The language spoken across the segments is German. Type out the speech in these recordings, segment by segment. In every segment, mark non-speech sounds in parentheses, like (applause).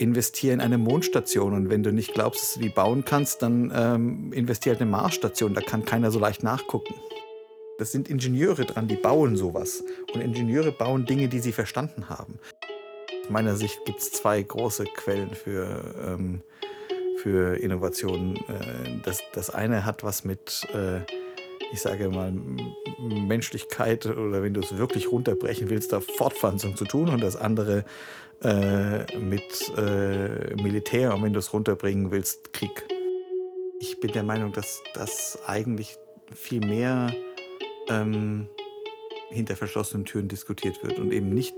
investiere in eine Mondstation und wenn du nicht glaubst, dass du die bauen kannst, dann ähm, investiere halt in eine Marsstation, da kann keiner so leicht nachgucken. Das sind Ingenieure dran, die bauen sowas. Und Ingenieure bauen Dinge, die sie verstanden haben. Aus meiner Sicht gibt es zwei große Quellen für, ähm, für Innovationen. Äh, das, das eine hat was mit, äh, ich sage mal, Menschlichkeit oder wenn du es wirklich runterbrechen willst, da Fortpflanzung zu tun und das andere äh, mit äh, Militär und wenn du es runterbringen willst, Krieg. Ich bin der Meinung, dass das eigentlich viel mehr ähm, hinter verschlossenen Türen diskutiert wird und eben nicht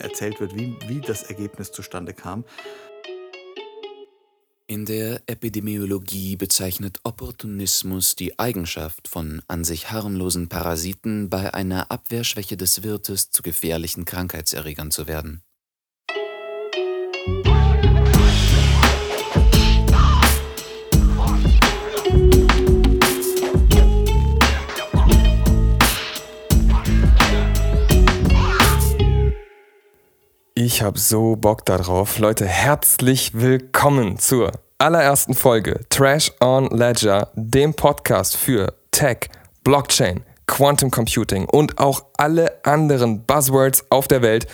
erzählt wird, wie, wie das Ergebnis zustande kam. In der Epidemiologie bezeichnet Opportunismus die Eigenschaft von an sich harmlosen Parasiten bei einer Abwehrschwäche des Wirtes zu gefährlichen Krankheitserregern zu werden. Ich habe so Bock darauf. Leute, herzlich willkommen zur allerersten Folge Trash on Ledger, dem Podcast für Tech, Blockchain, Quantum Computing und auch alle anderen Buzzwords auf der Welt.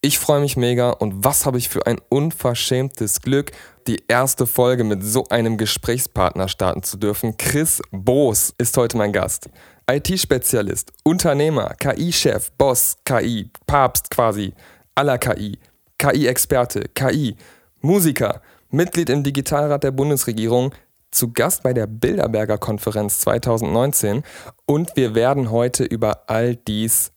Ich freue mich mega und was habe ich für ein unverschämtes Glück, die erste Folge mit so einem Gesprächspartner starten zu dürfen. Chris Boos ist heute mein Gast. IT-Spezialist, Unternehmer, KI-Chef, Boss, KI, Papst quasi, aller KI, KI-Experte, KI, Musiker, Mitglied im Digitalrat der Bundesregierung, zu Gast bei der Bilderberger Konferenz 2019 und wir werden heute über all dies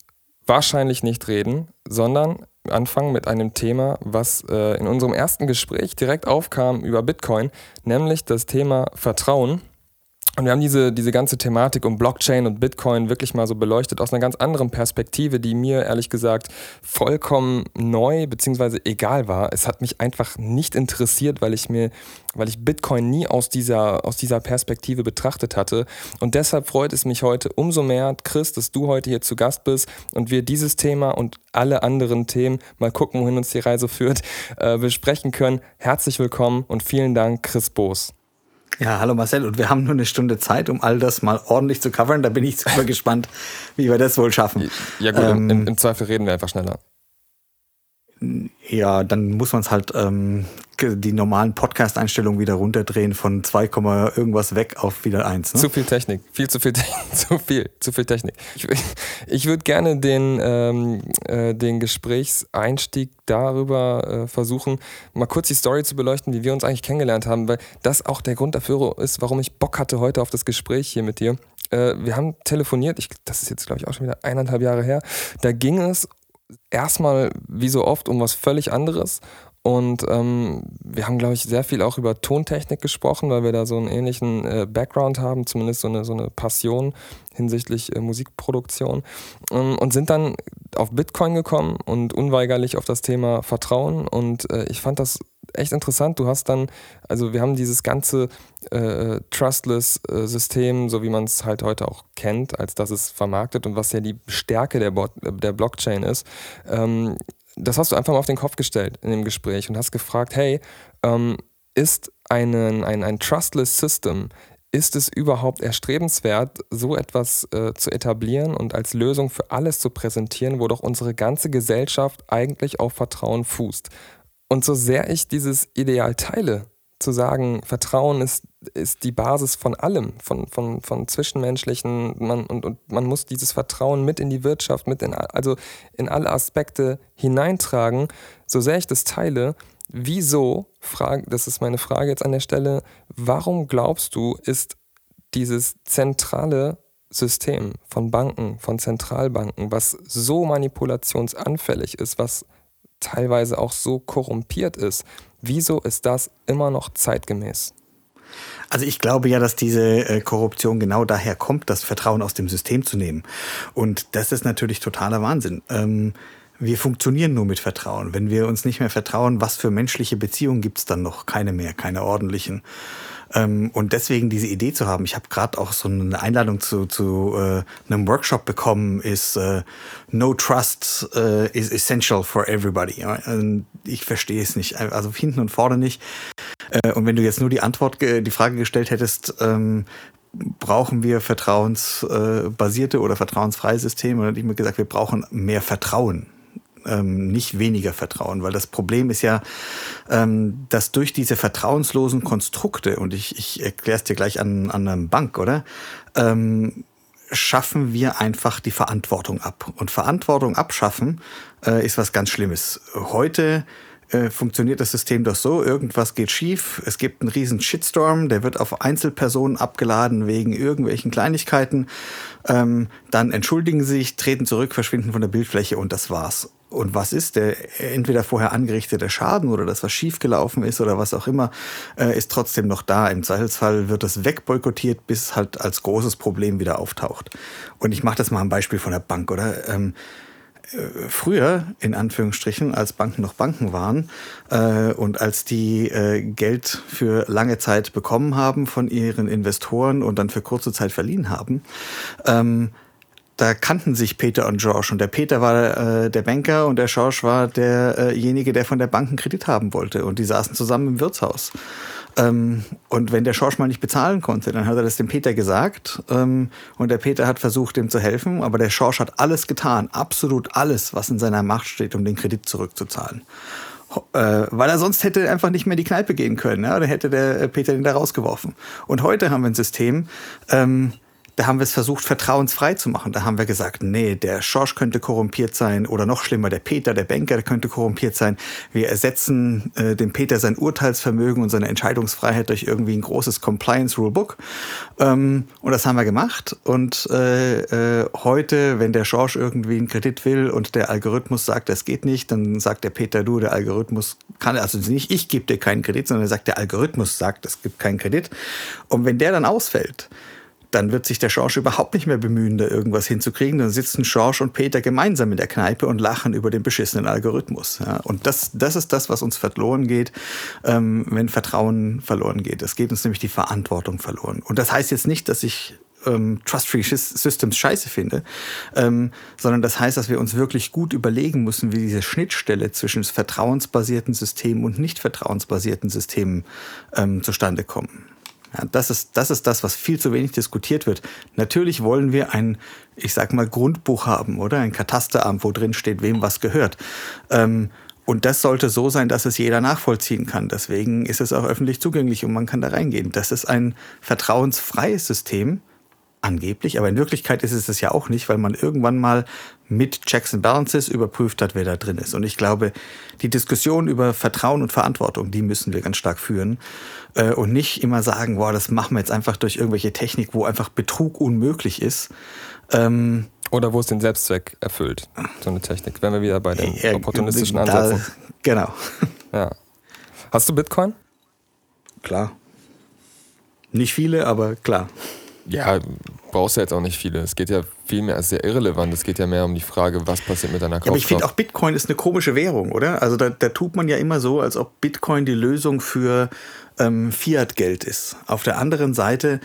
wahrscheinlich nicht reden, sondern anfangen mit einem Thema, was äh, in unserem ersten Gespräch direkt aufkam über Bitcoin, nämlich das Thema Vertrauen. Und wir haben diese, diese ganze Thematik um Blockchain und Bitcoin wirklich mal so beleuchtet aus einer ganz anderen Perspektive, die mir ehrlich gesagt vollkommen neu bzw. egal war. Es hat mich einfach nicht interessiert, weil ich mir, weil ich Bitcoin nie aus dieser, aus dieser Perspektive betrachtet hatte. Und deshalb freut es mich heute umso mehr, Chris, dass du heute hier zu Gast bist und wir dieses Thema und alle anderen Themen mal gucken, wohin uns die Reise führt, äh, besprechen können. Herzlich willkommen und vielen Dank, Chris Boos. Ja, hallo Marcel. Und wir haben nur eine Stunde Zeit, um all das mal ordentlich zu covern. Da bin ich super (laughs) gespannt, wie wir das wohl schaffen. Ja gut, ähm, im, im Zweifel reden wir einfach schneller. Ja, dann muss man es halt ähm, die normalen Podcast-Einstellungen wieder runterdrehen von 2, irgendwas weg auf wieder 1. Ne? Zu viel Technik, viel zu viel Technik, (laughs) zu viel, zu viel Technik. Ich, ich würde gerne den, ähm, äh, den Gesprächseinstieg darüber äh, versuchen, mal kurz die Story zu beleuchten, wie wir uns eigentlich kennengelernt haben, weil das auch der Grund dafür ist, warum ich Bock hatte heute auf das Gespräch hier mit dir. Äh, wir haben telefoniert, ich, das ist jetzt glaube ich auch schon wieder eineinhalb Jahre her, da ging es erstmal wie so oft um was völlig anderes. Und ähm, wir haben, glaube ich, sehr viel auch über Tontechnik gesprochen, weil wir da so einen ähnlichen äh, Background haben, zumindest so eine, so eine Passion hinsichtlich äh, Musikproduktion. Ähm, und sind dann auf Bitcoin gekommen und unweigerlich auf das Thema Vertrauen. Und äh, ich fand das echt interessant. Du hast dann, also wir haben dieses ganze äh, Trustless-System, so wie man es halt heute auch kennt, als dass es vermarktet und was ja die Stärke der, Bot, der Blockchain ist. Ähm, das hast du einfach mal auf den Kopf gestellt in dem Gespräch und hast gefragt, hey, ähm, ist einen, ein, ein Trustless System, ist es überhaupt erstrebenswert, so etwas äh, zu etablieren und als Lösung für alles zu präsentieren, wo doch unsere ganze Gesellschaft eigentlich auf Vertrauen fußt? Und so sehr ich dieses Ideal teile, zu sagen, Vertrauen ist, ist die Basis von allem, von, von, von Zwischenmenschlichen. Man, und, und man muss dieses Vertrauen mit in die Wirtschaft, mit in, also in alle Aspekte hineintragen. So sehr ich das teile, wieso, frage, das ist meine Frage jetzt an der Stelle, warum glaubst du, ist dieses zentrale System von Banken, von Zentralbanken, was so manipulationsanfällig ist, was teilweise auch so korrumpiert ist, Wieso ist das immer noch zeitgemäß? Also ich glaube ja, dass diese äh, Korruption genau daher kommt, das Vertrauen aus dem System zu nehmen. Und das ist natürlich totaler Wahnsinn. Ähm, wir funktionieren nur mit Vertrauen. Wenn wir uns nicht mehr vertrauen, was für menschliche Beziehungen gibt es dann noch? Keine mehr, keine ordentlichen. Ähm, und deswegen diese Idee zu haben, ich habe gerade auch so eine Einladung zu, zu äh, einem Workshop bekommen, ist äh, No Trust äh, is essential for everybody. Ja? Ich verstehe es nicht, also hinten und vorne nicht. Äh, und wenn du jetzt nur die Antwort, die Frage gestellt hättest, ähm, brauchen wir vertrauensbasierte oder vertrauensfreie Systeme, dann hätte ich mir gesagt, wir brauchen mehr Vertrauen ähm, nicht weniger Vertrauen, weil das Problem ist ja, ähm, dass durch diese vertrauenslosen Konstrukte, und ich, ich erkläre es dir gleich an, an einer Bank, oder? Ähm, schaffen wir einfach die Verantwortung ab. Und Verantwortung abschaffen äh, ist was ganz Schlimmes. Heute äh, funktioniert das System doch so, irgendwas geht schief, es gibt einen riesen Shitstorm, der wird auf Einzelpersonen abgeladen wegen irgendwelchen Kleinigkeiten, ähm, dann entschuldigen sie sich, treten zurück, verschwinden von der Bildfläche und das war's. Und was ist der entweder vorher angerichtete Schaden oder das, was schiefgelaufen ist oder was auch immer, äh, ist trotzdem noch da. Im Zweifelsfall wird das wegboykottiert, bis halt als großes Problem wieder auftaucht. Und ich mache das mal am Beispiel von der Bank, oder? Ähm, äh, früher, in Anführungsstrichen, als Banken noch Banken waren äh, und als die äh, Geld für lange Zeit bekommen haben von ihren Investoren und dann für kurze Zeit verliehen haben, ähm, da kannten sich Peter und George und der Peter war äh, der Banker und der George war derjenige, der von der Bank einen Kredit haben wollte und die saßen zusammen im Wirtshaus. Ähm, und wenn der Schorsch mal nicht bezahlen konnte, dann hat er das dem Peter gesagt. Ähm, und der Peter hat versucht, ihm zu helfen. Aber der Schorsch hat alles getan, absolut alles, was in seiner Macht steht, um den Kredit zurückzuzahlen. Äh, weil er sonst hätte einfach nicht mehr in die Kneipe gehen können. Ja? Dann hätte der Peter den da rausgeworfen. Und heute haben wir ein System, ähm, da haben wir es versucht, vertrauensfrei zu machen. Da haben wir gesagt, nee, der Schorsch könnte korrumpiert sein oder noch schlimmer, der Peter, der Banker, der könnte korrumpiert sein. Wir ersetzen äh, dem Peter sein Urteilsvermögen und seine Entscheidungsfreiheit durch irgendwie ein großes Compliance Rulebook. Ähm, und das haben wir gemacht. Und äh, äh, heute, wenn der Schorsch irgendwie einen Kredit will und der Algorithmus sagt, das geht nicht, dann sagt der Peter, du, der Algorithmus kann, also nicht ich gebe dir keinen Kredit, sondern er sagt, der Algorithmus sagt, es gibt keinen Kredit. Und wenn der dann ausfällt, dann wird sich der Schorsch überhaupt nicht mehr bemühen, da irgendwas hinzukriegen. Dann sitzen Schorsch und Peter gemeinsam in der Kneipe und lachen über den beschissenen Algorithmus. Ja, und das, das ist das, was uns verloren geht, ähm, wenn Vertrauen verloren geht. Es geht uns nämlich die Verantwortung verloren. Und das heißt jetzt nicht, dass ich ähm, Trust-Free Systems scheiße finde, ähm, sondern das heißt, dass wir uns wirklich gut überlegen müssen, wie diese Schnittstelle zwischen vertrauensbasierten Systemen und nicht vertrauensbasierten Systemen ähm, zustande kommen. Ja, das, ist, das ist das, was viel zu wenig diskutiert wird. Natürlich wollen wir ein, ich sag mal, Grundbuch haben, oder? Ein Katasteramt, wo drin steht, wem was gehört. Ähm, und das sollte so sein, dass es jeder nachvollziehen kann. Deswegen ist es auch öffentlich zugänglich und man kann da reingehen. Das ist ein vertrauensfreies System, angeblich, aber in Wirklichkeit ist es das ja auch nicht, weil man irgendwann mal mit Checks and Balances überprüft hat, wer da drin ist. Und ich glaube, die Diskussion über Vertrauen und Verantwortung, die müssen wir ganz stark führen äh, und nicht immer sagen, boah, das machen wir jetzt einfach durch irgendwelche Technik, wo einfach Betrug unmöglich ist. Ähm, Oder wo es den Selbstzweck erfüllt, so eine Technik. Wenn wir wieder bei den ja, opportunistischen Ansätzen. Da, genau. Ja. Hast du Bitcoin? Klar. Nicht viele, aber klar. Ja, brauchst du jetzt auch nicht viele. Es geht ja viel mehr, es ist sehr irrelevant. Es geht ja mehr um die Frage, was passiert mit deiner Kaufkraft. Ja, aber ich finde auch Bitcoin ist eine komische Währung, oder? Also da, da tut man ja immer so, als ob Bitcoin die Lösung für ähm, Fiat-Geld ist. Auf der anderen Seite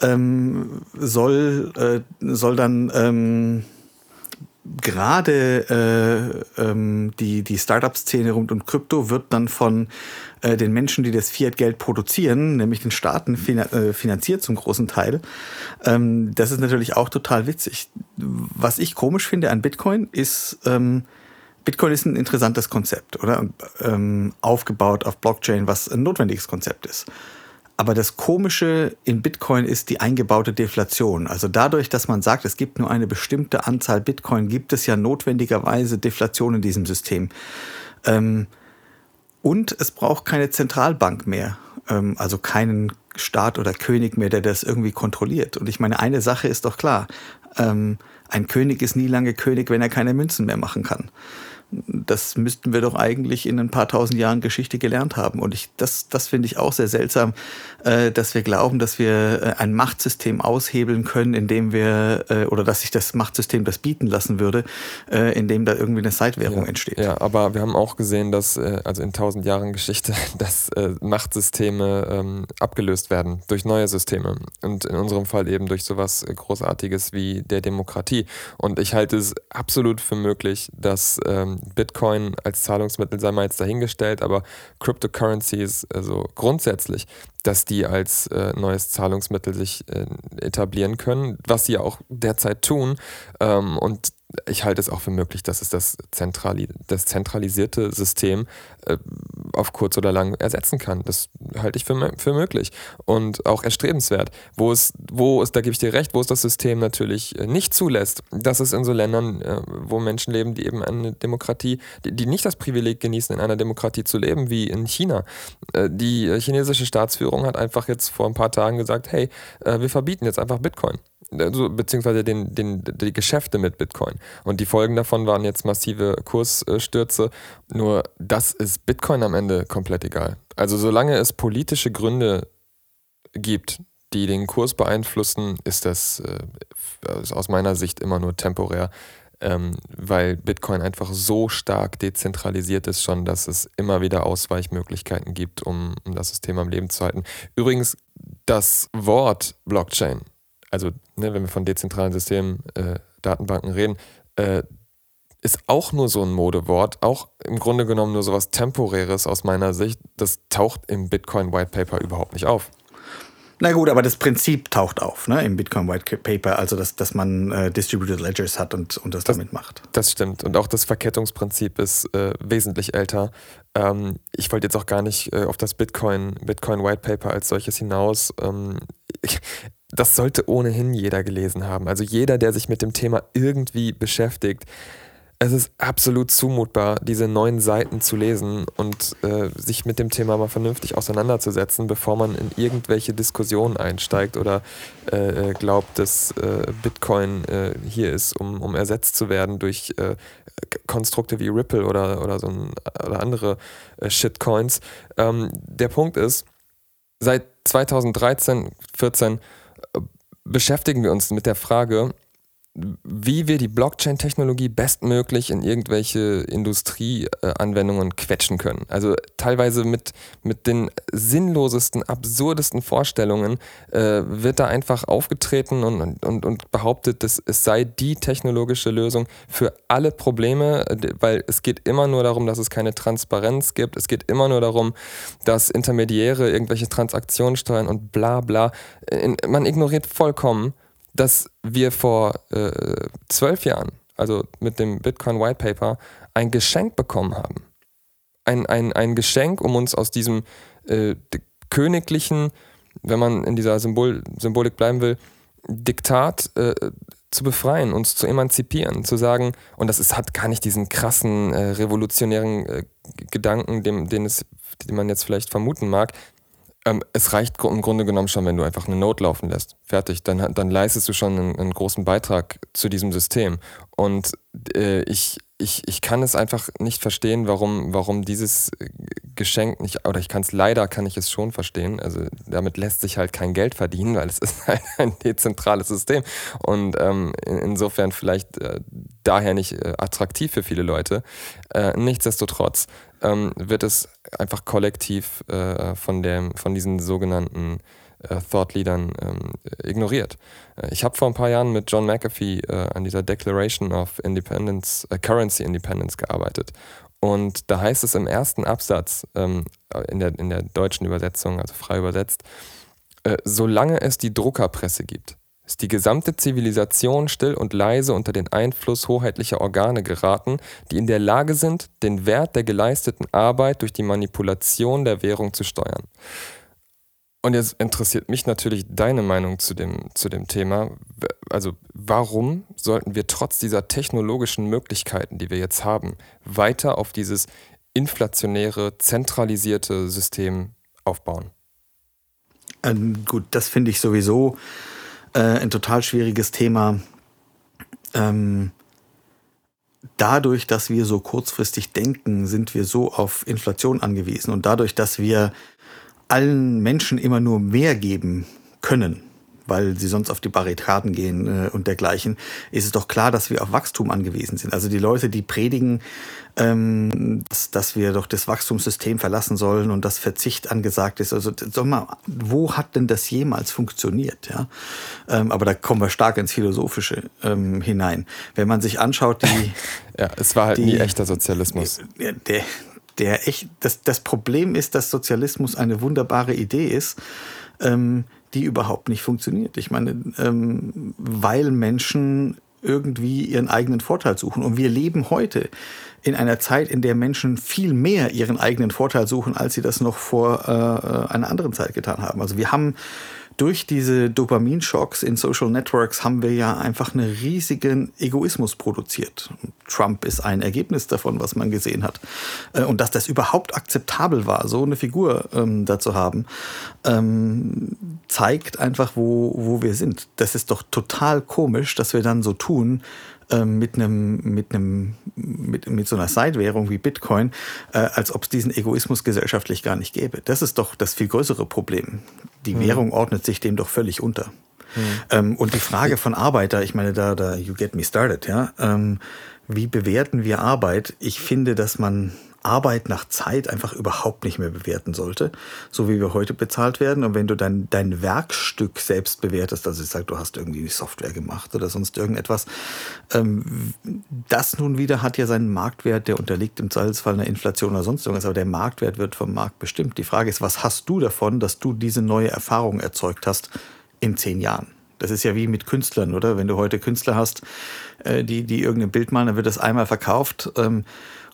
ähm, soll, äh, soll dann ähm, gerade äh, ähm, die, die Startup-Szene rund um Krypto wird dann von äh, den Menschen, die das Fiat-Geld produzieren, nämlich den Staaten, äh, finanziert zum großen Teil. Ähm, das ist natürlich auch total witzig. Was ich komisch finde an Bitcoin ist, ähm, Bitcoin ist ein interessantes Konzept, oder? Ähm, aufgebaut auf Blockchain, was ein notwendiges Konzept ist. Aber das Komische in Bitcoin ist die eingebaute Deflation. Also dadurch, dass man sagt, es gibt nur eine bestimmte Anzahl Bitcoin, gibt es ja notwendigerweise Deflation in diesem System. Ähm, und es braucht keine Zentralbank mehr, ähm, also keinen Staat oder König mehr, der das irgendwie kontrolliert. Und ich meine, eine Sache ist doch klar. Ähm, ein König ist nie lange König, wenn er keine Münzen mehr machen kann. Das müssten wir doch eigentlich in ein paar tausend Jahren Geschichte gelernt haben. Und ich, das, das finde ich auch sehr seltsam, äh, dass wir glauben, dass wir äh, ein Machtsystem aushebeln können, indem wir, äh, oder dass sich das Machtsystem das bieten lassen würde, äh, indem da irgendwie eine Zeitwährung ja, entsteht. Ja, aber wir haben auch gesehen, dass, äh, also in tausend Jahren Geschichte, (laughs) dass äh, Machtsysteme ähm, abgelöst werden durch neue Systeme. Und in unserem Fall eben durch sowas Großartiges wie der Demokratie. Und ich halte es absolut für möglich, dass ähm, Bitcoin als Zahlungsmittel sei mal jetzt dahingestellt, aber Cryptocurrencies, also grundsätzlich, dass die als äh, neues Zahlungsmittel sich äh, etablieren können, was sie auch derzeit tun. Ähm, und ich halte es auch für möglich, dass es das, zentrali das zentralisierte System äh, auf kurz oder lang ersetzen kann. Das halte ich für, für möglich und auch erstrebenswert. Wo es, wo es, da gebe ich dir recht, wo es das System natürlich äh, nicht zulässt, dass es in so Ländern, äh, wo Menschen leben, die eben eine Demokratie, die, die, nicht das Privileg genießen, in einer Demokratie zu leben, wie in China. Äh, die chinesische Staatsführung hat einfach jetzt vor ein paar Tagen gesagt, hey, äh, wir verbieten jetzt einfach Bitcoin also, beziehungsweise den, den, die Geschäfte mit Bitcoin. Und die Folgen davon waren jetzt massive Kursstürze. Nur das ist Bitcoin am Ende komplett egal. Also solange es politische Gründe gibt, die den Kurs beeinflussen, ist das äh, aus meiner Sicht immer nur temporär, ähm, weil Bitcoin einfach so stark dezentralisiert ist schon, dass es immer wieder Ausweichmöglichkeiten gibt, um, um das System am Leben zu halten. Übrigens, das Wort Blockchain also ne, wenn wir von dezentralen Systemen, äh, Datenbanken reden, äh, ist auch nur so ein Modewort, auch im Grunde genommen nur so was Temporäres aus meiner Sicht. Das taucht im Bitcoin White Paper überhaupt nicht auf. Na gut, aber das Prinzip taucht auf ne, im Bitcoin White Paper, also dass, dass man äh, Distributed Ledgers hat und, und das, das, damit macht. Das stimmt. Und auch das Verkettungsprinzip ist äh, wesentlich älter. Ähm, ich wollte jetzt auch gar nicht äh, auf das Bitcoin, Bitcoin White Paper als solches hinaus. Ähm, das sollte ohnehin jeder gelesen haben. Also jeder, der sich mit dem Thema irgendwie beschäftigt. Es ist absolut zumutbar, diese neun Seiten zu lesen und äh, sich mit dem Thema mal vernünftig auseinanderzusetzen, bevor man in irgendwelche Diskussionen einsteigt oder äh, äh glaubt, dass äh, Bitcoin äh, hier ist, um, um ersetzt zu werden durch äh, Konstrukte wie Ripple oder, oder, so ein, oder andere Shitcoins. Ähm, der Punkt ist, seit 2013, 14 beschäftigen wir uns mit der Frage, wie wir die Blockchain-Technologie bestmöglich in irgendwelche Industrieanwendungen quetschen können. Also teilweise mit, mit den sinnlosesten, absurdesten Vorstellungen äh, wird da einfach aufgetreten und, und, und behauptet, dass es sei die technologische Lösung für alle Probleme, weil es geht immer nur darum, dass es keine Transparenz gibt. Es geht immer nur darum, dass Intermediäre irgendwelche Transaktionen steuern und bla bla. Man ignoriert vollkommen, dass wir vor äh, zwölf Jahren, also mit dem Bitcoin White Paper, ein Geschenk bekommen haben. Ein, ein, ein Geschenk, um uns aus diesem äh, königlichen, wenn man in dieser Symbol, Symbolik bleiben will, Diktat äh, zu befreien, uns zu emanzipieren, zu sagen, und das ist, hat gar nicht diesen krassen äh, revolutionären äh, Gedanken, dem, den, es, den man jetzt vielleicht vermuten mag, ähm, es reicht im Grunde genommen schon, wenn du einfach eine Note laufen lässt. Fertig. Dann, dann leistest du schon einen, einen großen Beitrag zu diesem System. Und äh, ich, ich, ich kann es einfach nicht verstehen, warum, warum dieses Geschenk nicht, oder ich kann es leider, kann ich es schon verstehen. Also damit lässt sich halt kein Geld verdienen, weil es ist (laughs) halt ein dezentrales System. Und ähm, in, insofern vielleicht äh, daher nicht äh, attraktiv für viele Leute. Äh, nichtsdestotrotz ähm, wird es einfach kollektiv äh, von, dem, von diesen sogenannten äh, Thought Leadern ähm, ignoriert. Äh, ich habe vor ein paar Jahren mit John McAfee äh, an dieser Declaration of Independence, äh, Currency Independence gearbeitet. Und da heißt es im ersten Absatz, ähm, in, der, in der deutschen Übersetzung, also frei übersetzt, äh, solange es die Druckerpresse gibt, ist die gesamte Zivilisation still und leise unter den Einfluss hoheitlicher Organe geraten, die in der Lage sind, den Wert der geleisteten Arbeit durch die Manipulation der Währung zu steuern. Und jetzt interessiert mich natürlich deine Meinung zu dem, zu dem Thema. Also warum sollten wir trotz dieser technologischen Möglichkeiten, die wir jetzt haben, weiter auf dieses inflationäre, zentralisierte System aufbauen? Ähm, gut, das finde ich sowieso äh, ein total schwieriges Thema. Ähm, dadurch, dass wir so kurzfristig denken, sind wir so auf Inflation angewiesen. Und dadurch, dass wir allen Menschen immer nur mehr geben können, weil sie sonst auf die Barrikaden gehen äh, und dergleichen, ist es doch klar, dass wir auf Wachstum angewiesen sind. Also die Leute, die predigen, ähm, dass, dass wir doch das Wachstumssystem verlassen sollen und dass Verzicht angesagt ist. Also sag mal, wo hat denn das jemals funktioniert? Ja? Ähm, aber da kommen wir stark ins Philosophische ähm, hinein. Wenn man sich anschaut, die (laughs) ja, es war halt die, nie echter Sozialismus. Der, der, der echt, das, das Problem ist, dass Sozialismus eine wunderbare Idee ist. Ähm, die überhaupt nicht funktioniert. Ich meine, ähm, weil Menschen irgendwie ihren eigenen Vorteil suchen. Und wir leben heute in einer Zeit, in der Menschen viel mehr ihren eigenen Vorteil suchen, als sie das noch vor äh, äh einer anderen Zeit getan haben. Also wir haben durch diese Dopaminschocks in Social Networks haben wir ja einfach einen riesigen Egoismus produziert. Trump ist ein Ergebnis davon, was man gesehen hat. Äh, und dass das überhaupt akzeptabel war, so eine Figur ähm, da zu haben, ähm, zeigt einfach, wo, wo wir sind. Das ist doch total komisch, dass wir dann so tun, mit einem mit einem mit, mit so einer Sidewährung wie Bitcoin, äh, als ob es diesen Egoismus gesellschaftlich gar nicht gäbe. Das ist doch das viel größere Problem. Die mhm. Währung ordnet sich dem doch völlig unter. Mhm. Ähm, und die Frage von Arbeiter, ich meine, da, da, you get me started, ja. Ähm, wie bewerten wir Arbeit? Ich finde, dass man Arbeit nach Zeit einfach überhaupt nicht mehr bewerten sollte, so wie wir heute bezahlt werden. Und wenn du dein, dein Werkstück selbst bewertest, also ich sage, du hast irgendwie Software gemacht oder sonst irgendetwas, ähm, das nun wieder hat ja seinen Marktwert, der unterliegt im Zweifelsfall einer Inflation oder sonst irgendwas, aber der Marktwert wird vom Markt bestimmt. Die Frage ist, was hast du davon, dass du diese neue Erfahrung erzeugt hast in zehn Jahren? Das ist ja wie mit Künstlern, oder? Wenn du heute Künstler hast, äh, die, die irgendein Bild malen, dann wird das einmal verkauft. Ähm,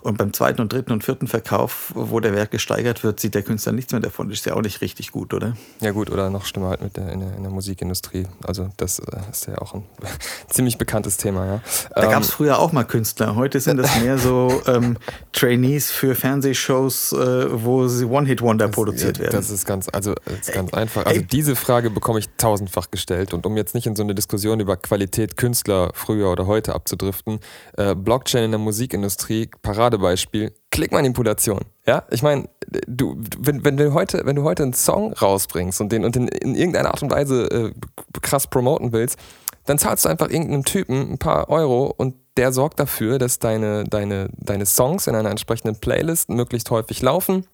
und beim zweiten und dritten und vierten Verkauf, wo der Wert gesteigert wird, sieht der Künstler nichts mehr davon. Das ist ja auch nicht richtig gut, oder? Ja gut, oder noch schlimmer halt mit der, in, der, in der Musikindustrie. Also das äh, ist ja auch ein (laughs) ziemlich bekanntes Thema, ja. Da ähm, gab es früher auch mal Künstler. Heute sind das (laughs) mehr so ähm, Trainees für Fernsehshows, äh, wo sie One-Hit-Wonder produziert werden. Das ist ganz, also ist ganz ey, einfach. Also ey. diese Frage bekomme ich tausendfach gestellt. Und um jetzt nicht in so eine Diskussion über Qualität Künstler früher oder heute abzudriften, äh, Blockchain in der Musikindustrie, Parade Paradebeispiel, Klickmanipulation. Ja, ich meine, du, wenn, wenn, du heute, wenn du heute einen Song rausbringst und den, und den in irgendeiner Art und Weise äh, krass promoten willst, dann zahlst du einfach irgendeinem Typen ein paar Euro und der sorgt dafür, dass deine, deine, deine Songs in einer entsprechenden Playlist möglichst häufig laufen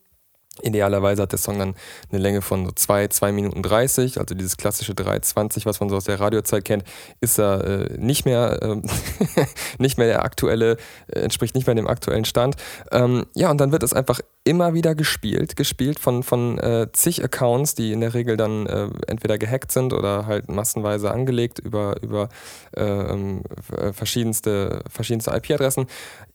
Idealerweise hat der Song dann eine Länge von so 2, 2 Minuten 30, also dieses klassische 3,20, was man so aus der Radiozeit kennt, ist da äh, nicht mehr, äh, (laughs) nicht mehr der aktuelle, äh, entspricht nicht mehr dem aktuellen Stand. Ähm, ja, und dann wird es einfach immer wieder gespielt, gespielt von, von äh, zig Accounts, die in der Regel dann äh, entweder gehackt sind oder halt massenweise angelegt über, über äh, ähm, verschiedenste, verschiedenste IP-Adressen.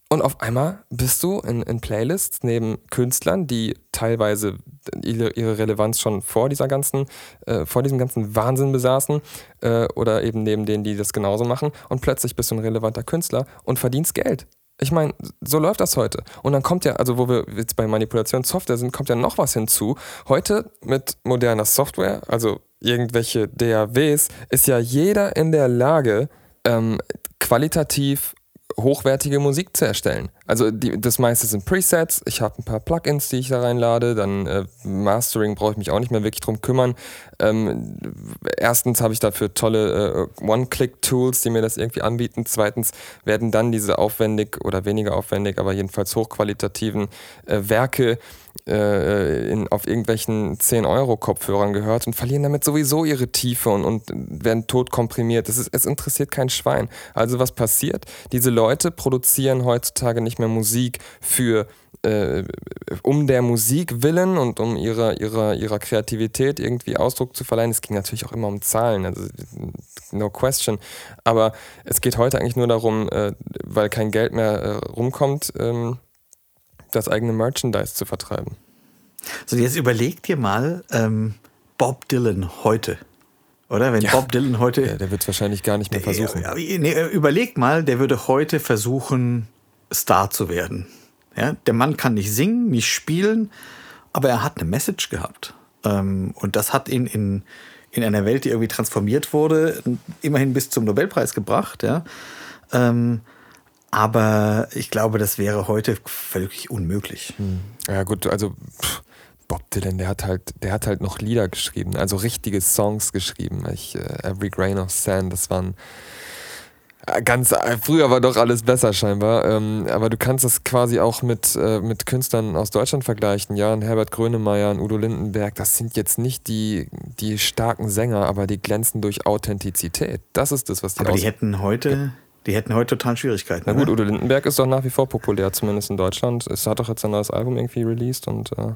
Und auf einmal bist du in, in Playlists neben Künstlern, die teilweise ihre, ihre Relevanz schon vor dieser ganzen, äh, vor diesem ganzen Wahnsinn besaßen, äh, oder eben neben denen, die das genauso machen. Und plötzlich bist du ein relevanter Künstler und verdienst Geld. Ich meine, so läuft das heute. Und dann kommt ja, also wo wir jetzt bei Manipulation Software sind, kommt ja noch was hinzu. Heute mit moderner Software, also irgendwelche DAWs, ist ja jeder in der Lage, ähm, qualitativ hochwertige Musik zu erstellen. Also die, das meiste sind Presets, ich habe ein paar Plugins, die ich da reinlade, dann äh, Mastering brauche ich mich auch nicht mehr wirklich drum kümmern. Ähm, erstens habe ich dafür tolle äh, One-Click-Tools, die mir das irgendwie anbieten. Zweitens werden dann diese aufwendig oder weniger aufwendig, aber jedenfalls hochqualitativen äh, Werke äh, in, auf irgendwelchen 10-Euro-Kopfhörern gehört und verlieren damit sowieso ihre Tiefe und, und werden tot komprimiert. Das ist, es interessiert kein Schwein. Also was passiert? Diese Leute produzieren heutzutage nicht mehr Musik für äh, um der Musik willen und um ihrer, ihrer, ihrer Kreativität irgendwie Ausdruck zu verleihen. Es ging natürlich auch immer um Zahlen, also no question. Aber es geht heute eigentlich nur darum, äh, weil kein Geld mehr äh, rumkommt, ähm, das eigene Merchandise zu vertreiben. So, jetzt überleg dir mal ähm, Bob Dylan heute. Oder? Wenn ja. Bob Dylan heute. Ja, der wird es wahrscheinlich gar nicht mehr versuchen. Der, nee, überleg mal, der würde heute versuchen, Star zu werden. Ja? Der Mann kann nicht singen, nicht spielen, aber er hat eine Message gehabt. Ähm, und das hat ihn in, in einer Welt, die irgendwie transformiert wurde, immerhin bis zum Nobelpreis gebracht. Ja? Ähm, Aber ich glaube, das wäre heute völlig unmöglich. Hm. Ja, gut, also pff, Bob Dylan, der hat halt, der hat halt noch Lieder geschrieben, also richtige Songs geschrieben. Ich, äh, Every Grain of Sand, das waren äh, ganz äh, früher war doch alles besser scheinbar. Ähm, aber du kannst das quasi auch mit, äh, mit Künstlern aus Deutschland vergleichen. Ja, ein Herbert Grönemeyer, ein Udo Lindenberg, das sind jetzt nicht die, die starken Sänger, aber die glänzen durch Authentizität. Das ist das, was die Aber die hätten heute. Die hätten heute total Schwierigkeiten. Na gut, oder? Udo Lindenberg ist doch nach wie vor populär, zumindest in Deutschland. Es hat doch jetzt ein neues Album irgendwie released und. Äh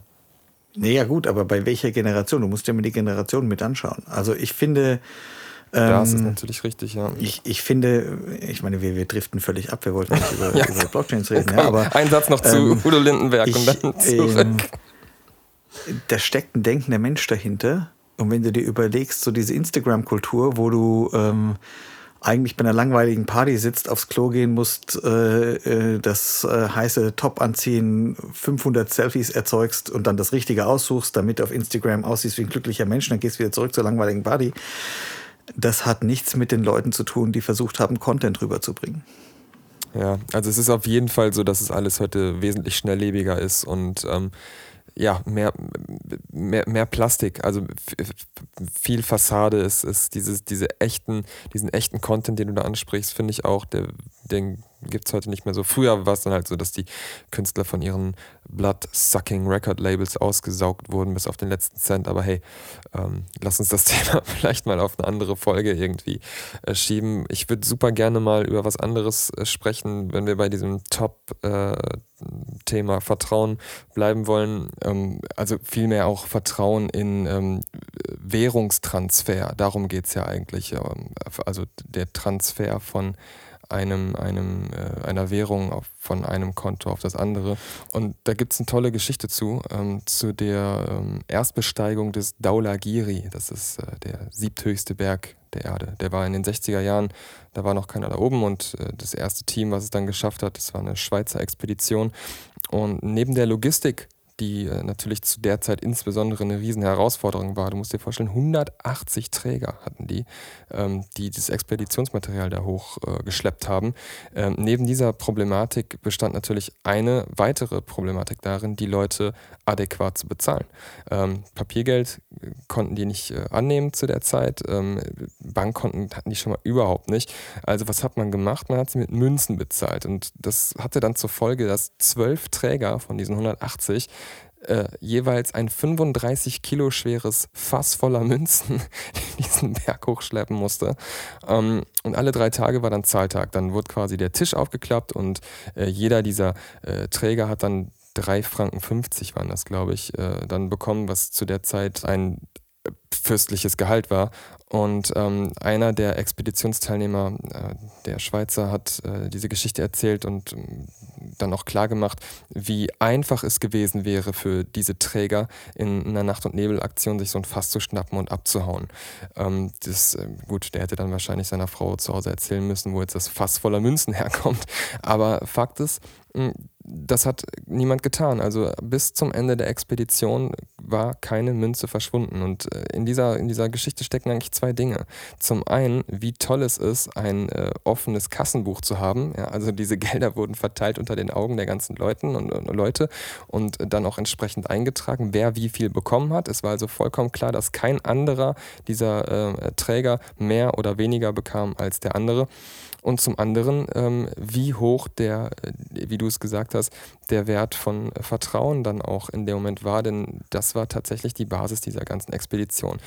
Nee, ja gut, aber bei welcher Generation? Du musst ja mal die Generation mit anschauen. Also ich finde. Ähm, das ist natürlich richtig, ja. Ich, ich finde, ich meine, wir, wir driften völlig ab, wir wollten nicht über, (laughs) ja. über Blockchains reden. Ja, aber, ein Satz noch zu ähm, Udo Lindenberg ich, und dann zurück. Ähm, da steckt ein denkender Mensch dahinter. Und wenn du dir überlegst, so diese Instagram-Kultur, wo du ähm, eigentlich bei einer langweiligen Party sitzt, aufs Klo gehen musst, äh, äh, das äh, heiße Top anziehen, 500 Selfies erzeugst und dann das Richtige aussuchst, damit auf Instagram aussiehst wie ein glücklicher Mensch, dann gehst du wieder zurück zur langweiligen Party. Das hat nichts mit den Leuten zu tun, die versucht haben, Content rüberzubringen. Ja, also es ist auf jeden Fall so, dass es alles heute wesentlich schnelllebiger ist und ähm, ja, mehr, mehr, mehr Plastik, also viel Fassade ist, ist dieses, diese echten, diesen echten Content, den du da ansprichst, finde ich auch, der, den gibt es heute nicht mehr so. Früher war es dann halt so, dass die Künstler von ihren Blood-Sucking Record-Labels ausgesaugt wurden bis auf den letzten Cent. Aber hey, ähm, lass uns das (laughs) Thema vielleicht mal auf eine andere Folge irgendwie äh, schieben. Ich würde super gerne mal über was anderes äh, sprechen, wenn wir bei diesem Top-Thema äh, Vertrauen bleiben wollen. Ähm, also vielmehr auch Vertrauen in ähm, Währungstransfer. Darum geht es ja eigentlich. Ähm, also der Transfer von einem, einem, äh, einer Währung auf, von einem Konto auf das andere. Und da gibt es eine tolle Geschichte zu, ähm, zu der ähm, Erstbesteigung des Daulagiri. Das ist äh, der siebthöchste Berg der Erde. Der war in den 60er Jahren, da war noch keiner da oben und äh, das erste Team, was es dann geschafft hat, das war eine Schweizer Expedition. Und neben der Logistik die äh, natürlich zu der Zeit insbesondere eine riesen Herausforderung war. Du musst dir vorstellen, 180 Träger hatten die, ähm, die das Expeditionsmaterial da hochgeschleppt äh, haben. Ähm, neben dieser Problematik bestand natürlich eine weitere Problematik darin, die Leute adäquat zu bezahlen. Ähm, Papiergeld äh, konnten die nicht annehmen zu der Zeit, Bankkonten hatten die schon mal überhaupt nicht. Also was hat man gemacht? Man hat sie mit Münzen bezahlt und das hatte dann zur Folge, dass zwölf Träger von diesen 180 äh, jeweils ein 35 Kilo schweres Fass voller Münzen (laughs) diesen Berg hochschleppen musste. Ähm, und alle drei Tage war dann Zahltag. Dann wurde quasi der Tisch aufgeklappt und äh, jeder dieser äh, Träger hat dann 3 Franken 50 waren das, glaube ich, äh, dann bekommen, was zu der Zeit ein fürstliches Gehalt war. Und ähm, einer der Expeditionsteilnehmer, äh, der Schweizer, hat äh, diese Geschichte erzählt und ähm, dann auch klargemacht, wie einfach es gewesen wäre für diese Träger in einer Nacht- und Nebelaktion sich so ein Fass zu schnappen und abzuhauen. Ähm, das, äh, gut, der hätte dann wahrscheinlich seiner Frau zu Hause erzählen müssen, wo jetzt das Fass voller Münzen (laughs) herkommt. Aber Fakt ist, das hat niemand getan. Also bis zum Ende der Expedition war keine Münze verschwunden. Und äh, in dieser, in dieser Geschichte stecken eigentlich zwei Dinge. Zum einen, wie toll es ist, ein äh, offenes Kassenbuch zu haben. Ja, also diese (laughs) Gelder wurden verteilt unter den Augen der ganzen Leuten und, und, Leute und dann auch entsprechend eingetragen, wer wie viel bekommen hat. Es war also vollkommen klar, dass kein anderer dieser äh, Träger mehr oder weniger bekam als der andere und zum anderen, ähm, wie hoch der, äh, wie du es gesagt hast, der Wert von Vertrauen dann auch in dem Moment war, denn das war tatsächlich die Basis dieser ganzen Expedition.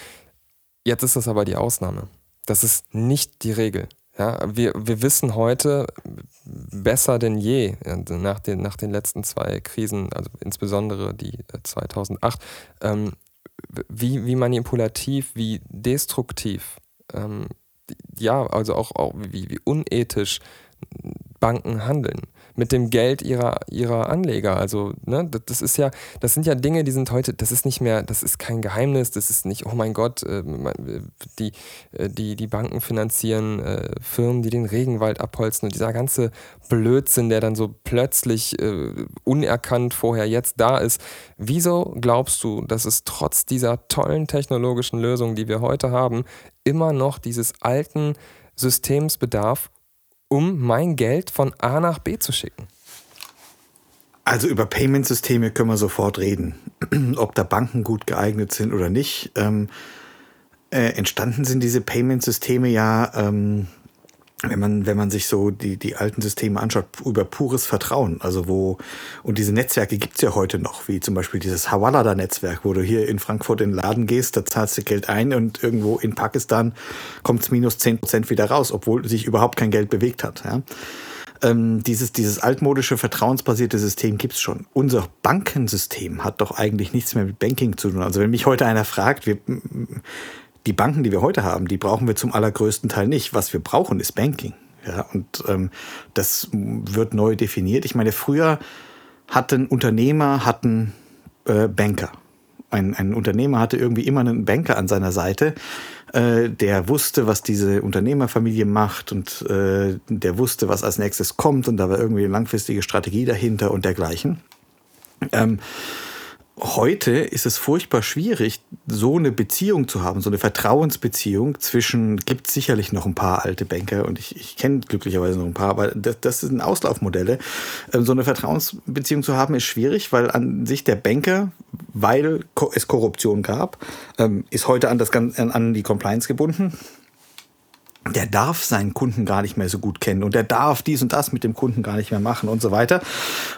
Jetzt ist das aber die Ausnahme. Das ist nicht die Regel. Ja, wir, wir wissen heute besser denn je, nach den, nach den letzten zwei Krisen, also insbesondere die 2008, äh, ähm, wie, wie manipulativ, wie destruktiv ähm, ja, also auch, auch wie, wie unethisch Banken handeln mit dem Geld ihrer, ihrer Anleger. Also, ne, das ist ja, das sind ja Dinge, die sind heute, das ist nicht mehr, das ist kein Geheimnis, das ist nicht, oh mein Gott, äh, die, äh, die, die Banken finanzieren äh, Firmen, die den Regenwald abholzen und dieser ganze Blödsinn, der dann so plötzlich unerkannt vorher jetzt da ist. Wieso glaubst du, dass es trotz dieser tollen technologischen Lösungen, die wir heute haben, immer noch dieses alten Systems bedarf, um mein Geld von A nach B zu schicken? Also über Payment-Systeme können wir sofort reden. (clears throat) Ob da Banken gut geeignet sind oder nicht. Ähm, äh, entstanden sind diese Payment-Systeme ja, ähm, wenn man, wenn man sich so die, die alten Systeme anschaut, über pures Vertrauen. Also wo, und diese Netzwerke gibt's ja heute noch, wie zum Beispiel dieses Hawalada-Netzwerk, wo du hier in Frankfurt in den Laden gehst, da zahlst du Geld ein und irgendwo in Pakistan kommt's minus zehn Prozent wieder raus, obwohl sich überhaupt kein Geld bewegt hat. Ja? Ähm, dieses, dieses altmodische, vertrauensbasierte System gibt's schon. Unser Bankensystem hat doch eigentlich nichts mehr mit Banking zu tun. Also wenn mich heute einer fragt, wir, die Banken, die wir heute haben, die brauchen wir zum allergrößten Teil nicht. Was wir brauchen, ist Banking. Ja, und ähm, das wird neu definiert. Ich meine, früher hatten Unternehmer hatten äh, Banker. Ein, ein Unternehmer hatte irgendwie immer einen Banker an seiner Seite, äh, der wusste, was diese Unternehmerfamilie macht und äh, der wusste, was als nächstes kommt und da war irgendwie eine langfristige Strategie dahinter und dergleichen. Ähm, heute ist es furchtbar schwierig, so eine Beziehung zu haben, so eine Vertrauensbeziehung zwischen, gibt sicherlich noch ein paar alte Banker und ich, ich kenne glücklicherweise noch ein paar, aber das, das sind Auslaufmodelle. Ähm, so eine Vertrauensbeziehung zu haben ist schwierig, weil an sich der Banker, weil es Korruption gab, ähm, ist heute an, das, an die Compliance gebunden der darf seinen Kunden gar nicht mehr so gut kennen und der darf dies und das mit dem Kunden gar nicht mehr machen und so weiter.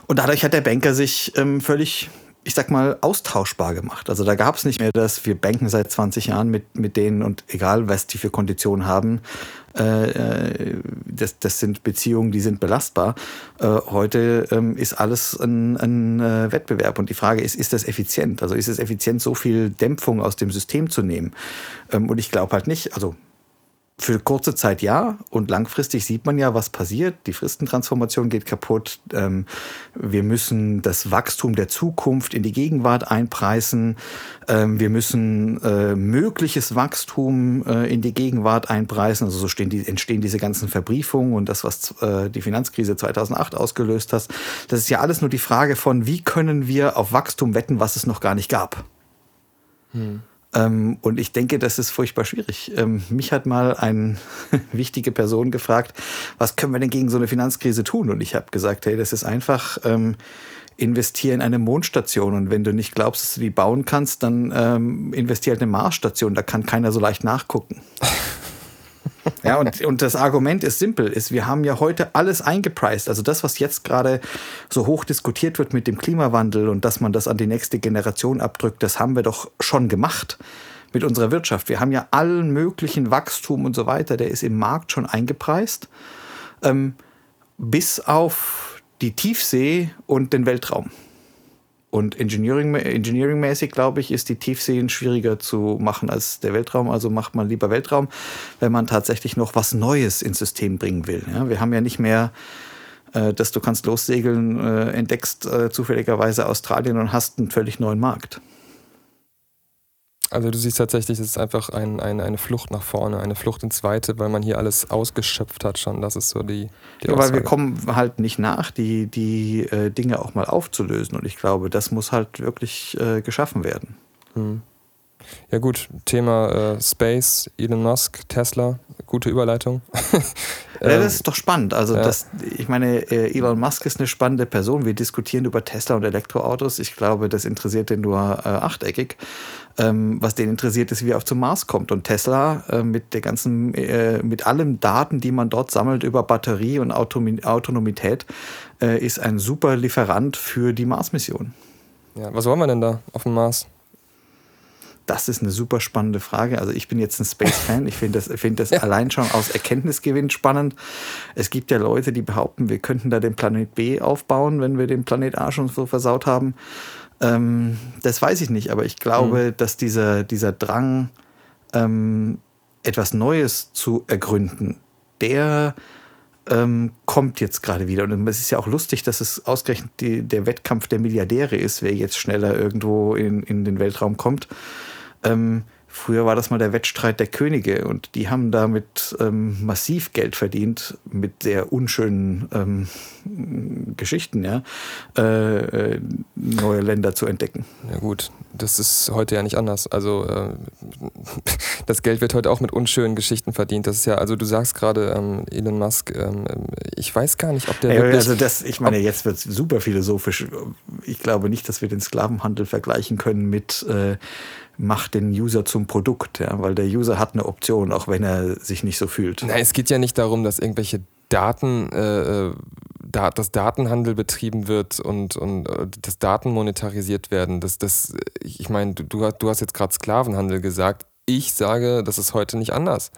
Und dadurch hat der Banker sich ähm, völlig ich sag mal, austauschbar gemacht. Also da gab es nicht mehr das, wir banken seit 20 Jahren mit, mit denen und egal, was die für Konditionen haben, äh, äh, das, das sind Beziehungen, die sind belastbar. Äh, heute ähm, ist alles ein, ein äh, Wettbewerb und die Frage ist, ist das effizient? Also ist es effizient, so viel Dämpfung aus dem System zu nehmen? Ähm, und ich glaube halt nicht, also für kurze Zeit ja und langfristig sieht man ja, was passiert. Die Fristentransformation geht kaputt. Ähm, wir müssen das Wachstum der Zukunft in die Gegenwart einpreisen. Ähm, wir müssen äh, mögliches Wachstum äh, in die Gegenwart einpreisen. Also so die, entstehen diese ganzen Verbriefungen und das, was äh, die Finanzkrise 2008 ausgelöst hat. Das ist ja alles nur die Frage von, wie können wir auf Wachstum wetten, was es noch gar nicht gab. Hm. Ähm, und ich denke, das ist furchtbar schwierig. Ähm, mich hat mal eine (laughs) wichtige Person gefragt, was können wir denn gegen so eine Finanzkrise tun? Und ich habe gesagt, hey, das ist einfach, ähm, investier in eine Mondstation. Und wenn du nicht glaubst, dass du die bauen kannst, dann ähm, investier halt in eine Marsstation. Da kann keiner so leicht nachgucken. (laughs) Ja, und, und das Argument ist simpel, ist, wir haben ja heute alles eingepreist. Also das, was jetzt gerade so hoch diskutiert wird mit dem Klimawandel und dass man das an die nächste Generation abdrückt, das haben wir doch schon gemacht mit unserer Wirtschaft. Wir haben ja allen möglichen Wachstum und so weiter, der ist im Markt schon eingepreist, ähm, bis auf die Tiefsee und den Weltraum. Und Engineering, engineeringmäßig, glaube ich, ist die Tiefsee schwieriger zu machen als der Weltraum. Also macht man lieber Weltraum, wenn man tatsächlich noch was Neues ins System bringen will. Ja, wir haben ja nicht mehr, äh, dass du kannst lossegeln, äh, entdeckst äh, zufälligerweise Australien und hast einen völlig neuen Markt. Also du siehst tatsächlich, es ist einfach ein, ein, eine Flucht nach vorne, eine Flucht ins Weite, weil man hier alles ausgeschöpft hat schon. Das ist so die, die ja, Weil wir kommen halt nicht nach, die, die äh, Dinge auch mal aufzulösen. Und ich glaube, das muss halt wirklich äh, geschaffen werden. Hm. Ja gut, Thema äh, Space, Elon Musk, Tesla, gute Überleitung. (laughs) ja, das ist doch spannend. Also ja. das, ich meine, äh, Elon Musk ist eine spannende Person. Wir diskutieren über Tesla und Elektroautos. Ich glaube, das interessiert den nur äh, achteckig. Ähm, was den interessiert, ist, wie er auf zum Mars kommt. Und Tesla äh, mit der ganzen, äh, mit allen Daten, die man dort sammelt über Batterie und Automi Autonomität, äh, ist ein super Lieferant für die Mars-Mission. Ja, was wollen wir denn da auf dem Mars? Das ist eine super spannende Frage. Also ich bin jetzt ein Space-Fan. Ich finde das, find das ja. allein schon aus Erkenntnisgewinn spannend. Es gibt ja Leute, die behaupten, wir könnten da den Planet B aufbauen, wenn wir den Planet A schon so versaut haben. Ähm, das weiß ich nicht, aber ich glaube, mhm. dass dieser, dieser Drang, ähm, etwas Neues zu ergründen, der ähm, kommt jetzt gerade wieder. Und es ist ja auch lustig, dass es ausgerechnet die, der Wettkampf der Milliardäre ist, wer jetzt schneller irgendwo in, in den Weltraum kommt. Ähm, früher war das mal der Wettstreit der Könige und die haben damit ähm, massiv Geld verdient mit sehr unschönen ähm, Geschichten, ja, äh, äh, neue Länder zu entdecken. Ja gut, das ist heute ja nicht anders. Also äh, (laughs) das Geld wird heute auch mit unschönen Geschichten verdient. Das ist ja, also du sagst gerade, ähm, Elon Musk, ähm, ich weiß gar nicht, ob der. Ja, also das, ich meine, jetzt wird es super philosophisch. Ich glaube nicht, dass wir den Sklavenhandel vergleichen können mit äh, macht den User zum Produkt, ja, weil der User hat eine Option, auch wenn er sich nicht so fühlt. Na, es geht ja nicht darum, dass irgendwelche Daten, äh, äh da, dass Datenhandel betrieben wird und, und äh, dass Daten monetarisiert werden. Das, das, ich meine, du, du hast jetzt gerade Sklavenhandel gesagt. Ich sage, das ist heute nicht anders.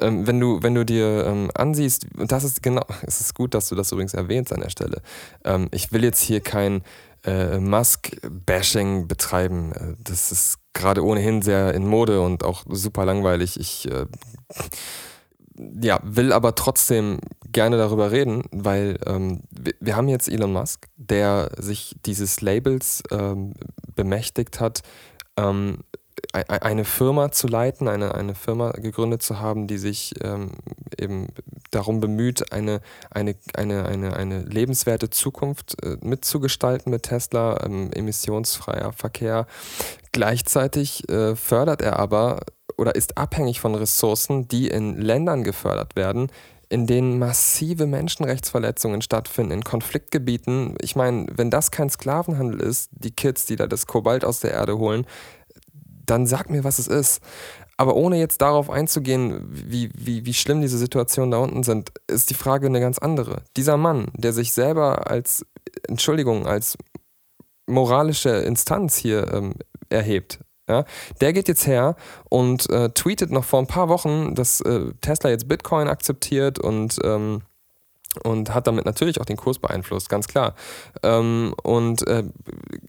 Ähm, wenn, du, wenn du dir ähm, ansiehst, und das ist genau, (laughs) es ist gut, dass du das übrigens erwähnst an der Stelle. Ähm, ich will jetzt hier kein äh, Musk-Bashing betreiben. Äh, das ist gerade ohnehin sehr in Mode und auch super langweilig. Ich äh, ja, will aber trotzdem gerne darüber reden, weil ähm, wir, wir, haben jetzt Elon Musk, der sich dieses Labels ähm, bemächtigt hat, ähm, eine Firma zu leiten, eine, eine Firma gegründet zu haben, die sich ähm, eben darum bemüht, eine, eine, eine, eine, eine lebenswerte Zukunft äh, mitzugestalten mit Tesla, ähm, emissionsfreier Verkehr. Gleichzeitig äh, fördert er aber oder ist abhängig von Ressourcen, die in Ländern gefördert werden, in denen massive Menschenrechtsverletzungen stattfinden, in Konfliktgebieten. Ich meine, wenn das kein Sklavenhandel ist, die Kids, die da das Kobalt aus der Erde holen, dann sag mir, was es ist. Aber ohne jetzt darauf einzugehen, wie, wie, wie schlimm diese Situationen da unten sind, ist die Frage eine ganz andere. Dieser Mann, der sich selber als, Entschuldigung, als moralische Instanz hier ähm, erhebt, ja, der geht jetzt her und äh, tweetet noch vor ein paar Wochen, dass äh, Tesla jetzt Bitcoin akzeptiert und ähm, und hat damit natürlich auch den Kurs beeinflusst, ganz klar. Ähm, und äh,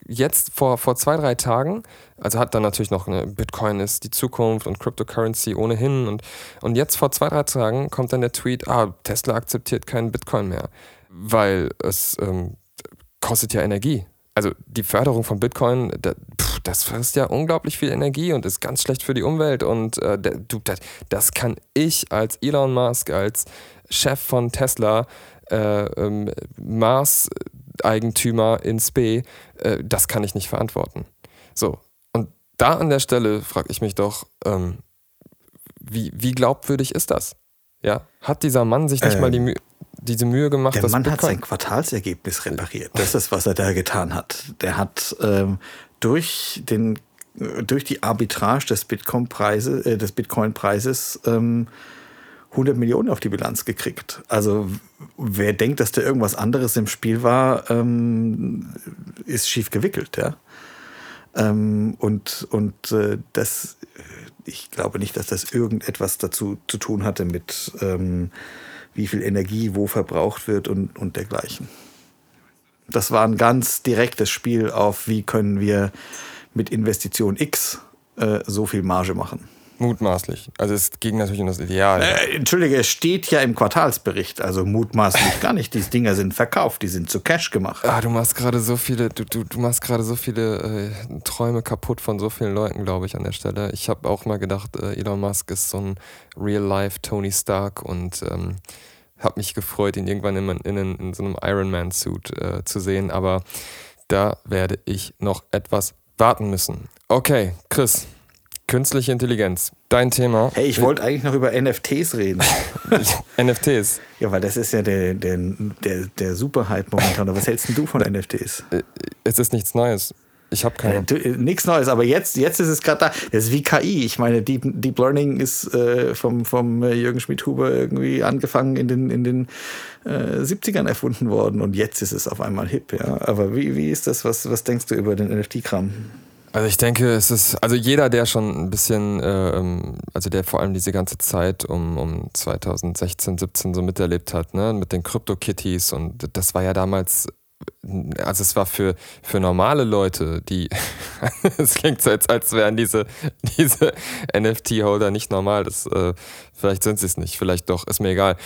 jetzt vor, vor zwei, drei Tagen, also hat dann natürlich noch eine Bitcoin ist die Zukunft und Cryptocurrency ohnehin. Und, und jetzt vor zwei, drei Tagen kommt dann der Tweet, ah, Tesla akzeptiert keinen Bitcoin mehr, weil es ähm, kostet ja Energie. Also die Förderung von Bitcoin, das, das frisst ja unglaublich viel Energie und ist ganz schlecht für die Umwelt. Und äh, du, das, das kann ich als Elon Musk, als Chef von Tesla, äh, ähm, Mars-Eigentümer in Spe, äh, das kann ich nicht verantworten. So, und da an der Stelle frage ich mich doch, ähm, wie, wie glaubwürdig ist das? Ja, hat dieser Mann sich nicht mal die ähm, Mühe, diese Mühe gemacht, der Mann Bitcoin hat sein Quartalsergebnis repariert. Das ist, was er da getan hat. Der hat ähm, durch den durch die Arbitrage des Bitcoin-Preises, äh, des Bitcoin-Preises ähm, 100 Millionen auf die Bilanz gekriegt. Also wer denkt, dass da irgendwas anderes im Spiel war, ähm, ist schief gewickelt, ja. Ähm, und und äh, das, ich glaube nicht, dass das irgendetwas dazu zu tun hatte mit ähm, wie viel Energie wo verbraucht wird und, und dergleichen. Das war ein ganz direktes Spiel auf, wie können wir mit Investition X äh, so viel Marge machen. Mutmaßlich. Also es ging natürlich um das Ideal. Äh, Entschuldige, es steht ja im Quartalsbericht, also mutmaßlich gar nicht. Die Dinger sind verkauft, die sind zu Cash gemacht. Ah, du machst gerade so viele, du, du, du machst gerade so viele äh, Träume kaputt von so vielen Leuten, glaube ich, an der Stelle. Ich habe auch mal gedacht, äh, Elon Musk ist so ein Real-Life Tony Stark und ähm, habe mich gefreut, ihn irgendwann in, in, in so einem Iron Man-Suit äh, zu sehen, aber da werde ich noch etwas warten müssen. Okay, Chris. Künstliche Intelligenz, dein Thema. Hey, ich wollte eigentlich noch über NFTs reden. (laughs) NFTs? Ja, weil das ist ja der, der, der, der Super-Hype momentan. Was hältst du von NFTs? Äh, es ist nichts Neues. Ich habe keine. Äh, nichts Neues, aber jetzt, jetzt ist es gerade da. Das ist wie KI. Ich meine, Deep, Deep Learning ist äh, vom, vom äh, Jürgen Schmidhuber irgendwie angefangen in den, in den äh, 70ern erfunden worden und jetzt ist es auf einmal hip. Ja? Aber wie, wie ist das? Was, was denkst du über den NFT-Kram? Also ich denke, es ist, also jeder, der schon ein bisschen, äh, ähm, also der vor allem diese ganze Zeit um, um 2016, 17 so miterlebt hat, ne, mit den Crypto-Kitties und das war ja damals, also es war für, für normale Leute, die, (laughs) es klingt so, als, als wären diese, diese NFT-Holder nicht normal, das, äh, vielleicht sind sie es nicht, vielleicht doch, ist mir egal.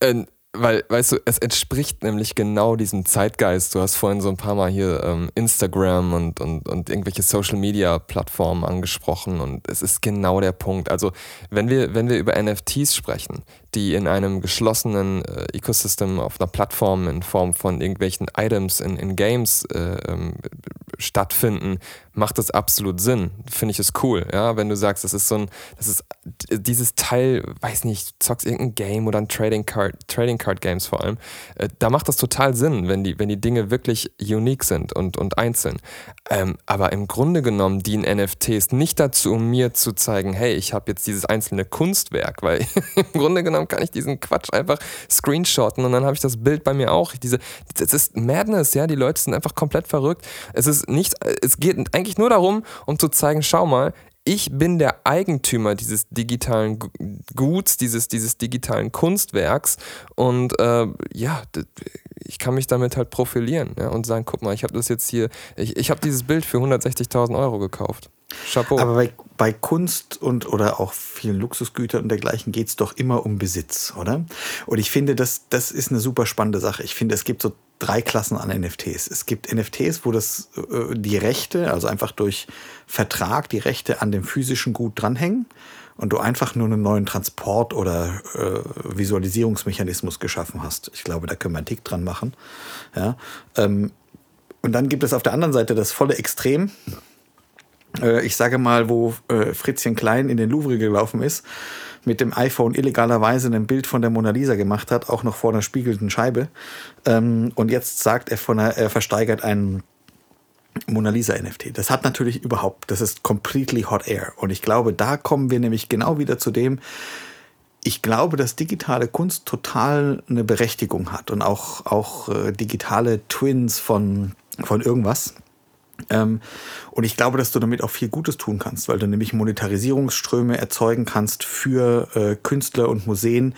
Äh, weil, weißt du, es entspricht nämlich genau diesem Zeitgeist. Du hast vorhin so ein paar Mal hier ähm, Instagram und, und, und irgendwelche Social Media Plattformen angesprochen und es ist genau der Punkt. Also, wenn wir, wenn wir über NFTs sprechen, die in einem geschlossenen äh, Ecosystem auf einer Plattform in Form von irgendwelchen Items in, in Games äh, ähm, stattfinden, macht das absolut Sinn. Finde ich es cool, ja, wenn du sagst, das ist so ein, das ist dieses Teil, weiß nicht, zockst irgendein Game oder ein Trading Card, Trading Card Games vor allem, äh, da macht das total Sinn, wenn die, wenn die Dinge wirklich unique sind und, und einzeln. Ähm, aber im Grunde genommen dienen NFTs nicht dazu, um mir zu zeigen, hey, ich habe jetzt dieses einzelne Kunstwerk, weil (laughs) im Grunde genommen kann ich diesen Quatsch einfach screenshotten und dann habe ich das Bild bei mir auch. Diese, das ist Madness, ja, die Leute sind einfach komplett verrückt. Es ist nicht, es geht eigentlich nur darum, um zu zeigen, schau mal, ich bin der Eigentümer dieses digitalen Guts, dieses, dieses digitalen Kunstwerks und äh, ja, ich kann mich damit halt profilieren ja, und sagen, guck mal, ich habe das jetzt hier, ich, ich habe dieses Bild für 160.000 Euro gekauft. Chapeau. Aber bei, bei Kunst und oder auch vielen Luxusgütern und dergleichen geht es doch immer um Besitz, oder? Und ich finde, das, das ist eine super spannende Sache. Ich finde, es gibt so drei Klassen an NFTs. Es gibt NFTs, wo das äh, die Rechte, also einfach durch Vertrag die Rechte an dem physischen Gut dranhängen und du einfach nur einen neuen Transport- oder äh, Visualisierungsmechanismus geschaffen hast. Ich glaube, da können wir einen Tick dran machen. Ja, ähm, und dann gibt es auf der anderen Seite das volle Extrem äh, ich sage mal, wo äh, Fritzchen Klein in den Louvre gelaufen ist, mit dem iPhone illegalerweise ein Bild von der Mona Lisa gemacht hat, auch noch vor einer spiegelnden Scheibe. Ähm, und jetzt sagt er, von einer, er versteigert einen Mona Lisa NFT. Das hat natürlich überhaupt, das ist completely hot air. Und ich glaube, da kommen wir nämlich genau wieder zu dem, ich glaube, dass digitale Kunst total eine Berechtigung hat und auch, auch äh, digitale Twins von, von irgendwas. Ähm, und ich glaube, dass du damit auch viel Gutes tun kannst, weil du nämlich Monetarisierungsströme erzeugen kannst für äh, Künstler und Museen,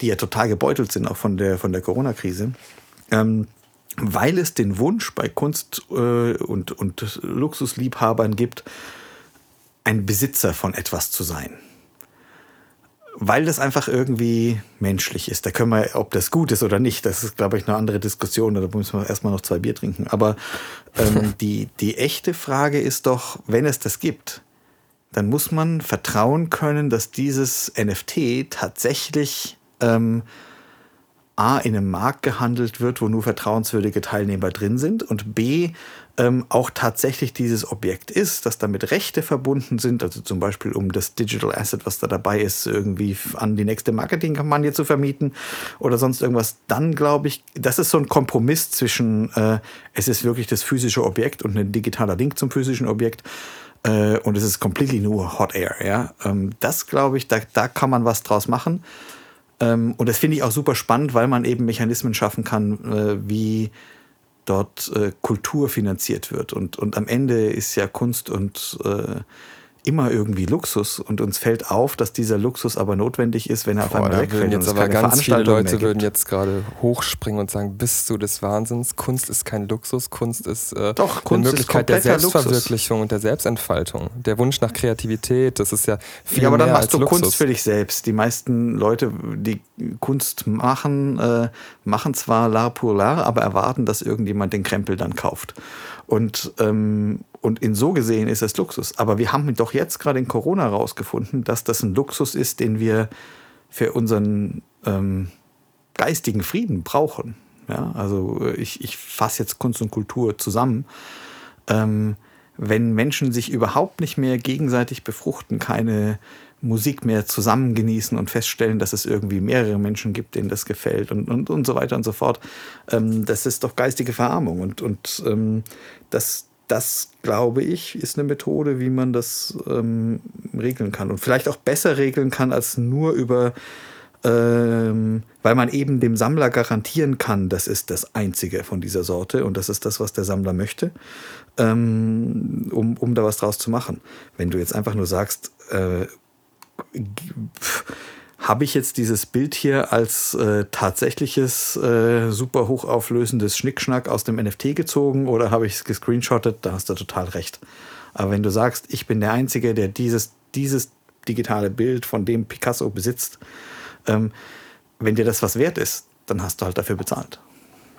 die ja total gebeutelt sind, auch von der, von der Corona-Krise. Ähm, weil es den Wunsch bei Kunst äh, und, und Luxusliebhabern gibt, ein Besitzer von etwas zu sein weil das einfach irgendwie menschlich ist. Da können wir, ob das gut ist oder nicht, das ist, glaube ich, eine andere Diskussion. Da müssen wir erstmal noch zwei Bier trinken. Aber ähm, (laughs) die, die echte Frage ist doch, wenn es das gibt, dann muss man vertrauen können, dass dieses NFT tatsächlich ähm, A, in einem Markt gehandelt wird, wo nur vertrauenswürdige Teilnehmer drin sind und B, ähm, auch tatsächlich dieses Objekt ist, dass damit Rechte verbunden sind, also zum Beispiel um das Digital Asset, was da dabei ist, irgendwie an die nächste Marketingkampagne zu vermieten oder sonst irgendwas, dann glaube ich, das ist so ein Kompromiss zwischen, äh, es ist wirklich das physische Objekt und ein digitaler Link zum physischen Objekt äh, und es ist completely nur Hot Air. Ja? Ähm, das glaube ich, da, da kann man was draus machen. Ähm, und das finde ich auch super spannend, weil man eben Mechanismen schaffen kann, äh, wie dort äh, Kultur finanziert wird. Und, und am Ende ist ja Kunst und äh, immer irgendwie Luxus und uns fällt auf, dass dieser Luxus aber notwendig ist, wenn er Boah, auf einmal wegfällt. Jetzt aber ganz viele Leute würden jetzt gerade hochspringen und sagen, bist du des Wahnsinns? Kunst ist kein Luxus, Kunst ist äh, Doch, Kunst eine Möglichkeit der Selbstverwirklichung Luxus. und der Selbstentfaltung. Der Wunsch nach Kreativität, das ist ja viel Ja, aber dann machst du Luxus. Kunst für dich selbst. Die meisten Leute, die Kunst machen, äh, machen zwar l'art pour l'art, aber erwarten, dass irgendjemand den Krempel dann kauft. Und ähm, und in so gesehen ist es Luxus. Aber wir haben doch jetzt gerade in Corona herausgefunden, dass das ein Luxus ist, den wir für unseren ähm, geistigen Frieden brauchen. Ja, also äh, ich, ich fasse jetzt Kunst und Kultur zusammen. Ähm, wenn Menschen sich überhaupt nicht mehr gegenseitig befruchten, keine Musik mehr zusammen genießen und feststellen, dass es irgendwie mehrere Menschen gibt, denen das gefällt und, und, und so weiter und so fort, ähm, das ist doch geistige Verarmung. Und, und ähm, das, das, glaube ich, ist eine Methode, wie man das ähm, regeln kann. Und vielleicht auch besser regeln kann, als nur über, ähm, weil man eben dem Sammler garantieren kann, das ist das Einzige von dieser Sorte und das ist das, was der Sammler möchte, ähm, um, um da was draus zu machen. Wenn du jetzt einfach nur sagst, äh, habe ich jetzt dieses Bild hier als äh, tatsächliches, äh, super hochauflösendes Schnickschnack aus dem NFT gezogen oder habe ich es gescreenshottet? Da hast du total recht. Aber wenn du sagst, ich bin der Einzige, der dieses, dieses digitale Bild von dem Picasso besitzt, ähm, wenn dir das was wert ist, dann hast du halt dafür bezahlt.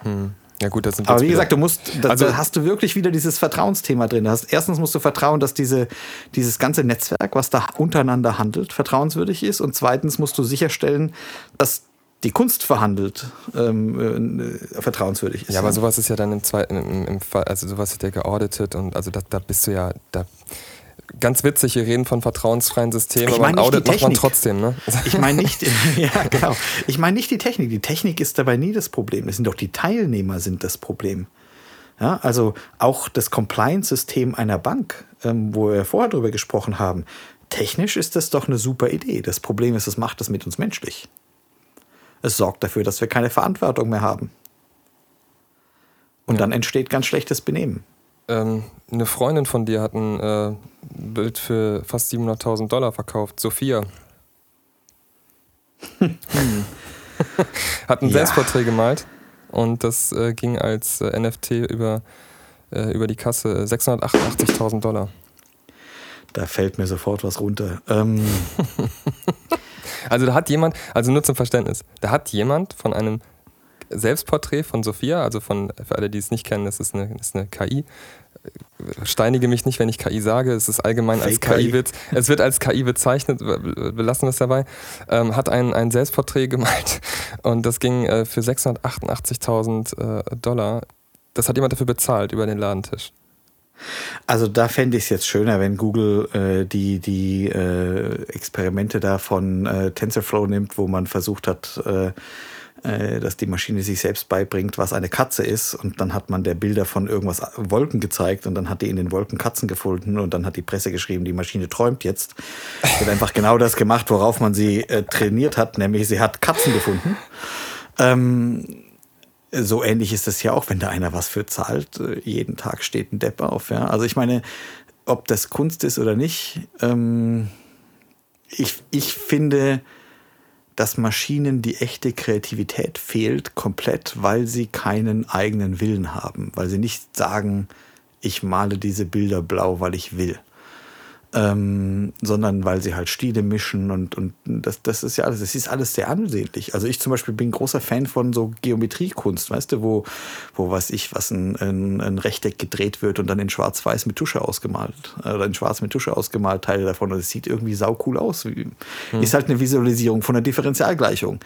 Hm. Ja gut, das sind Aber wie gesagt, du musst, da, also, da hast du wirklich wieder dieses Vertrauensthema drin. Hast, erstens musst du vertrauen, dass diese, dieses ganze Netzwerk, was da untereinander handelt, vertrauenswürdig ist. Und zweitens musst du sicherstellen, dass die Kunst verhandelt, ähm, äh, vertrauenswürdig ist. Ja, aber sowas ist ja dann im zweiten, im, im, Fall, also sowas wird ja geaudited und also da, da bist du ja, da ganz witzig, wir reden von vertrauensfreien Systemen, Ich aber ein Audit die macht man trotzdem, ne? Ich meine nicht, (laughs) (laughs) ja, genau. Ich meine nicht die Technik. Die Technik ist dabei nie das Problem. Es sind doch die Teilnehmer sind das Problem. Ja, also auch das Compliance-System einer Bank, ähm, wo wir vorher drüber gesprochen haben, technisch ist das doch eine super Idee. Das Problem ist, es macht das mit uns menschlich. Es sorgt dafür, dass wir keine Verantwortung mehr haben. Und Ja. dann entsteht ganz schlechtes Benehmen. Ähm, eine Freundin von dir hat ein äh, Bild für fast 700.000 Dollar verkauft, Sophia. (laughs) hat ein Ja. Selbstporträt gemalt und das äh, ging als äh, NFT über, äh, über die Kasse 688.000 Dollar. Da fällt mir sofort was runter. Ähm, (laughs) Also da hat jemand, also nur zum Verständnis, da hat jemand von einem Selbstporträt von Sophia, also von, für alle, die es nicht kennen, das ist eine, das ist eine KI. Steinige mich nicht, wenn ich KI sage, es ist allgemein als KI, KI. wird, es wird als KI bezeichnet, belassen wir es dabei, ähm, hat ein, ein Selbstporträt (laughs) gemalt und das ging äh, für 688.000 äh, Dollar. Das hat jemand dafür bezahlt über den Ladentisch. Also da fände ich es jetzt schöner, wenn Google äh, die, die äh, Experimente da von äh, TensorFlow nimmt, wo man versucht hat, äh, dass die Maschine sich selbst beibringt, was eine Katze ist. Und dann hat man der Bilder von irgendwas äh, Wolken gezeigt und dann hat die in den Wolken Katzen gefunden und dann hat die Presse geschrieben, die Maschine träumt jetzt. Wird einfach genau das gemacht, worauf man sie äh, trainiert hat, nämlich sie hat Katzen gefunden. Ähm, so ähnlich ist es ja auch, wenn da einer was für zahlt. äh, Jeden Tag steht ein Depp auf. Ja? Also ich meine, ob das Kunst ist oder nicht, ähm, ich, ich finde, dass Maschinen die echte Kreativität fehlt komplett, weil sie keinen eigenen Willen haben, weil sie nicht sagen, ich male diese Bilder blau, weil ich will. Ähm, sondern weil sie halt Stile mischen und, und das, das ist ja alles, das ist alles sehr ansehnlich. Also ich zum Beispiel bin großer Fan von so Geometriekunst, weißt du, wo, wo weiß ich, was ein, ein, ein Rechteck gedreht wird und dann in Schwarz-Weiß mit Tusche ausgemalt. Oder in Schwarz mit Tusche ausgemalt, Teile davon. Und es sieht irgendwie saucool aus. Ist halt eine Visualisierung von einer Differentialgleichung.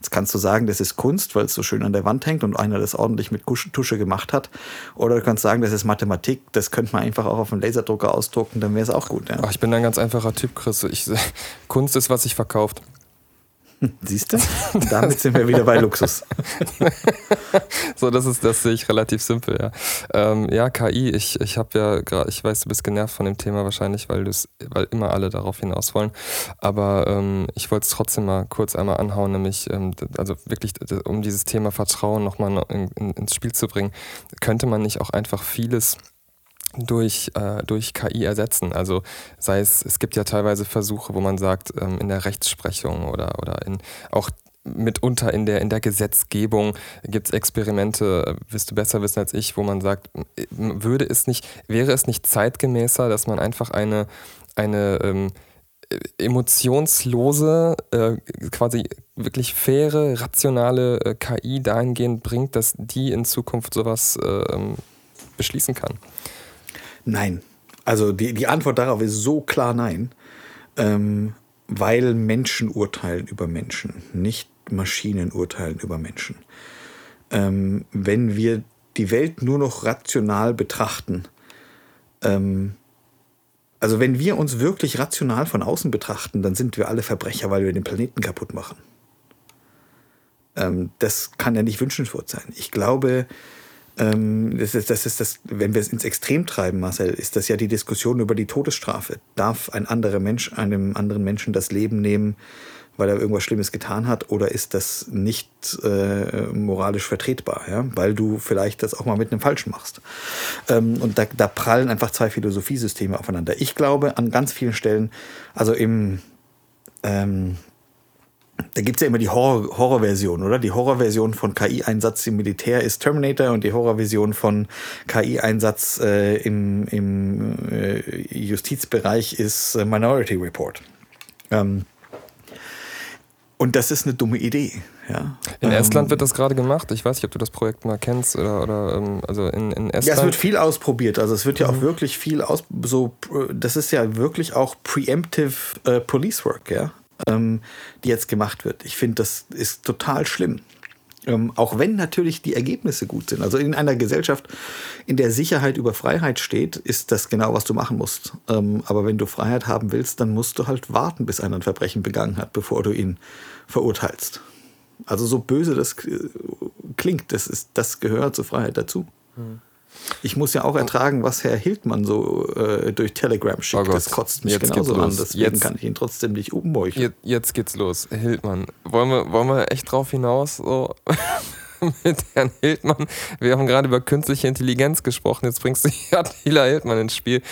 Jetzt kannst du sagen, das ist Kunst, weil es so schön an der Wand hängt und einer das ordentlich mit Tusche gemacht hat. Oder du kannst sagen, das ist Mathematik, das könnte man einfach auch auf einem Laserdrucker ausdrucken, dann wäre es auch gut. Ja. Ach, ich bin ein ganz einfacher Typ, Chris. Ich, (laughs) Kunst ist, was sich verkauft. (laughs) Siehst du? (laughs) Damit sind wir wieder bei Luxus. (laughs) So, das ist, das sehe ich relativ simpel, ja. Ähm, ja, KI, ich, ich habe ja gerade, ich weiß, du bist genervt von dem Thema wahrscheinlich, weil du's, weil immer alle darauf hinaus wollen. Aber ähm, ich wollte es trotzdem mal kurz einmal anhauen, nämlich, ähm, also wirklich, um dieses Thema Vertrauen nochmal in, in, ins Spiel zu bringen, könnte man nicht auch einfach vieles durch, äh, durch KI ersetzen. Also sei es, es gibt ja teilweise Versuche, wo man sagt, ähm, in der Rechtsprechung oder, oder in auch mitunter in der, in der Gesetzgebung gibt es Experimente, äh, wirst du besser wissen als ich, wo man sagt, würde es nicht, wäre es nicht zeitgemäßer, dass man einfach eine, eine ähm, äh, emotionslose, äh, quasi wirklich faire, rationale äh, KI dahingehend bringt, dass die in Zukunft sowas äh, ähm, beschließen kann. Nein. Also die, die Antwort darauf ist so klar nein, ähm, weil Menschen urteilen über Menschen, nicht Maschinen urteilen über Menschen. Ähm, wenn wir die Welt nur noch rational betrachten, ähm, also wenn wir uns wirklich rational von außen betrachten, dann sind wir alle Verbrecher, weil wir den Planeten kaputt machen. Ähm, das kann ja nicht wünschenswert sein. Ich glaube, das ist, das ist das, wenn wir es ins Extrem treiben, Marcel, ist das ja die Diskussion über die Todesstrafe. Darf ein anderer Mensch einem anderen Menschen das Leben nehmen, weil er irgendwas Schlimmes getan hat, oder ist das nicht äh, moralisch vertretbar, ja? weil du vielleicht das auch mal mit einem Falschen machst. Ähm, und da, da prallen einfach zwei Philosophiesysteme aufeinander. Ich glaube an ganz vielen Stellen, also im ähm, da gibt es ja immer die Horror- Horrorversion, oder? Die Horrorversion von KI-Einsatz im Militär ist Terminator und die Horrorversion von KI-Einsatz äh, im, im äh, Justizbereich ist äh, Minority Report. Ähm, und das ist eine dumme Idee. Ja? In Ähm, Estland wird das gerade gemacht. Ich weiß nicht, ob du das Projekt mal kennst oder, oder ähm, also in, in Estland. Ja, es wird viel ausprobiert. Also es wird ja auch wirklich viel aus. So, das ist ja wirklich auch preemptive äh, Police Work, ja. Ähm, die jetzt gemacht wird. Ich finde, das ist total schlimm. Ähm, auch wenn natürlich die Ergebnisse gut sind. Also in einer Gesellschaft, in der Sicherheit über Freiheit steht, ist das genau, was du machen musst. Ähm, aber wenn du Freiheit haben willst, dann musst du halt warten, bis einer ein Verbrechen begangen hat, bevor du ihn verurteilst. Also so böse das äh, klingt, das, ist, das gehört zur Freiheit dazu. Hm. Ich muss ja auch ertragen, was Herr Hildmann so äh, durch Telegram schickt. Oh das kotzt mich jetzt genauso an. Deswegen jetzt, kann ich ihn trotzdem nicht ummeucheln. Jetzt, jetzt, geht's los. Hildmann. Wollen wir, wollen wir echt drauf hinaus? So? (laughs) mit Herrn Hildmann. Wir haben gerade über künstliche Intelligenz gesprochen. Jetzt bringst du (laughs) Attila Hildmann ins Spiel.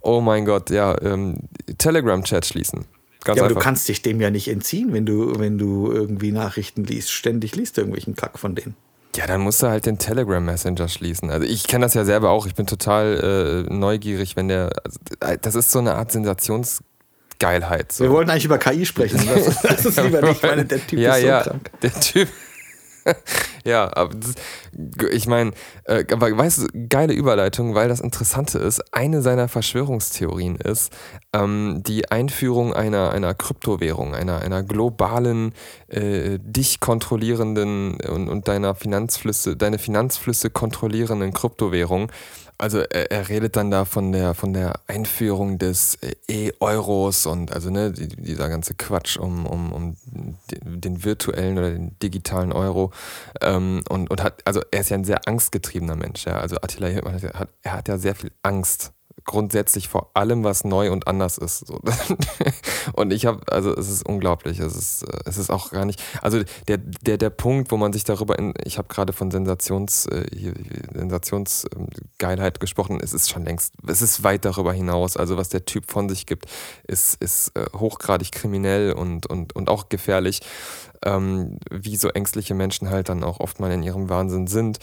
Oh mein Gott, ja. Ähm, Telegram-Chat schließen. Ganz ja, aber einfach. du kannst dich dem ja nicht entziehen, wenn du, wenn du irgendwie Nachrichten liest. Ständig liest du irgendwelchen Kack von denen. Ja, dann musst du halt den Telegram Messenger schließen. Also ich kenne das ja selber auch. Ich bin total äh, neugierig, wenn der. Also, äh, das ist so eine Art Sensationsgeilheit. So. Wir wollten eigentlich über KI sprechen. Das, das ist (laughs) lieber nicht, weil der Typ ja, ist so ja, krank. Der Typ (laughs) ja, aber das, ich meine, äh, aber weißt du, geile Überleitung, weil das Interessante ist, eine seiner Verschwörungstheorien ist ähm, die Einführung einer, einer Kryptowährung, einer, einer globalen, äh, dich kontrollierenden und, und deiner Finanzflüsse, deine Finanzflüsse kontrollierenden Kryptowährung. Also er, er, redet dann da von der von der Einführung des E-Euros und also ne, dieser ganze Quatsch um, um, um den virtuellen oder den digitalen Euro. Ähm, und, und hat, also er ist ja ein sehr angstgetriebener Mensch, ja. Also Attila Hildmann hat, er hat ja sehr viel Angst grundsätzlich vor allem, was neu und anders ist. So. (laughs) und ich habe, also es ist unglaublich. Es ist, äh, es ist auch gar nicht. Also der, der, der Punkt, wo man sich darüber, in, ich habe gerade von Sensations, äh, Sensationsgeilheit gesprochen, es ist schon längst, es ist weit darüber hinaus. Also was der Typ von sich gibt, ist, ist äh, hochgradig kriminell und, und, und auch gefährlich. Ähm, wie so ängstliche Menschen halt dann auch oft mal in ihrem Wahnsinn sind.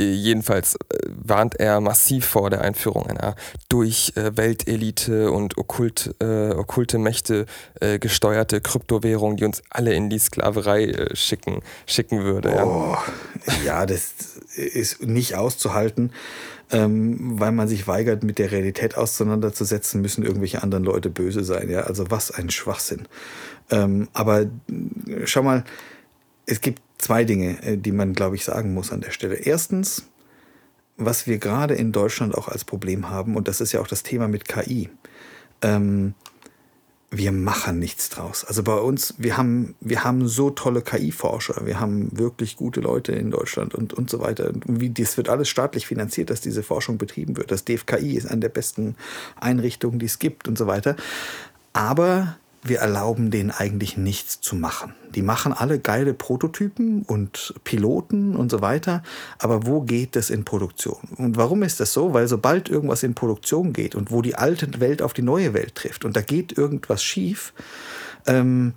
Jedenfalls äh, warnt er massiv vor der Einführung einer durch äh, Weltelite und okkult, äh, okkulte Mächte äh, gesteuerte Kryptowährung, die uns alle in die Sklaverei äh, schicken, schicken würde. Oh, ja. ja, das ist nicht auszuhalten, ähm, weil man sich weigert, mit der Realität auseinanderzusetzen, müssen irgendwelche anderen Leute böse sein. Ja, also was ein Schwachsinn. Ähm, aber schau mal, es gibt zwei Dinge, äh, die man, glaube ich, sagen muss an der Stelle. Erstens, was wir gerade in Deutschland auch als Problem haben, und das ist ja auch das Thema mit KI, ähm, wir machen nichts draus. Also bei uns, wir haben, wir haben so tolle KI-Forscher, wir haben wirklich gute Leute in Deutschland und, und so weiter. Und wie, das wird alles staatlich finanziert, dass diese Forschung betrieben wird. Das DFKI ist eine der besten Einrichtungen, die es gibt und so weiter. Aber wir erlauben denen eigentlich nichts zu machen. Die machen alle geile Prototypen und Piloten und so weiter, aber wo geht das in Produktion? Und warum ist das so? Weil sobald irgendwas in Produktion geht und wo die alte Welt auf die neue Welt trifft und da geht irgendwas schief, ähm,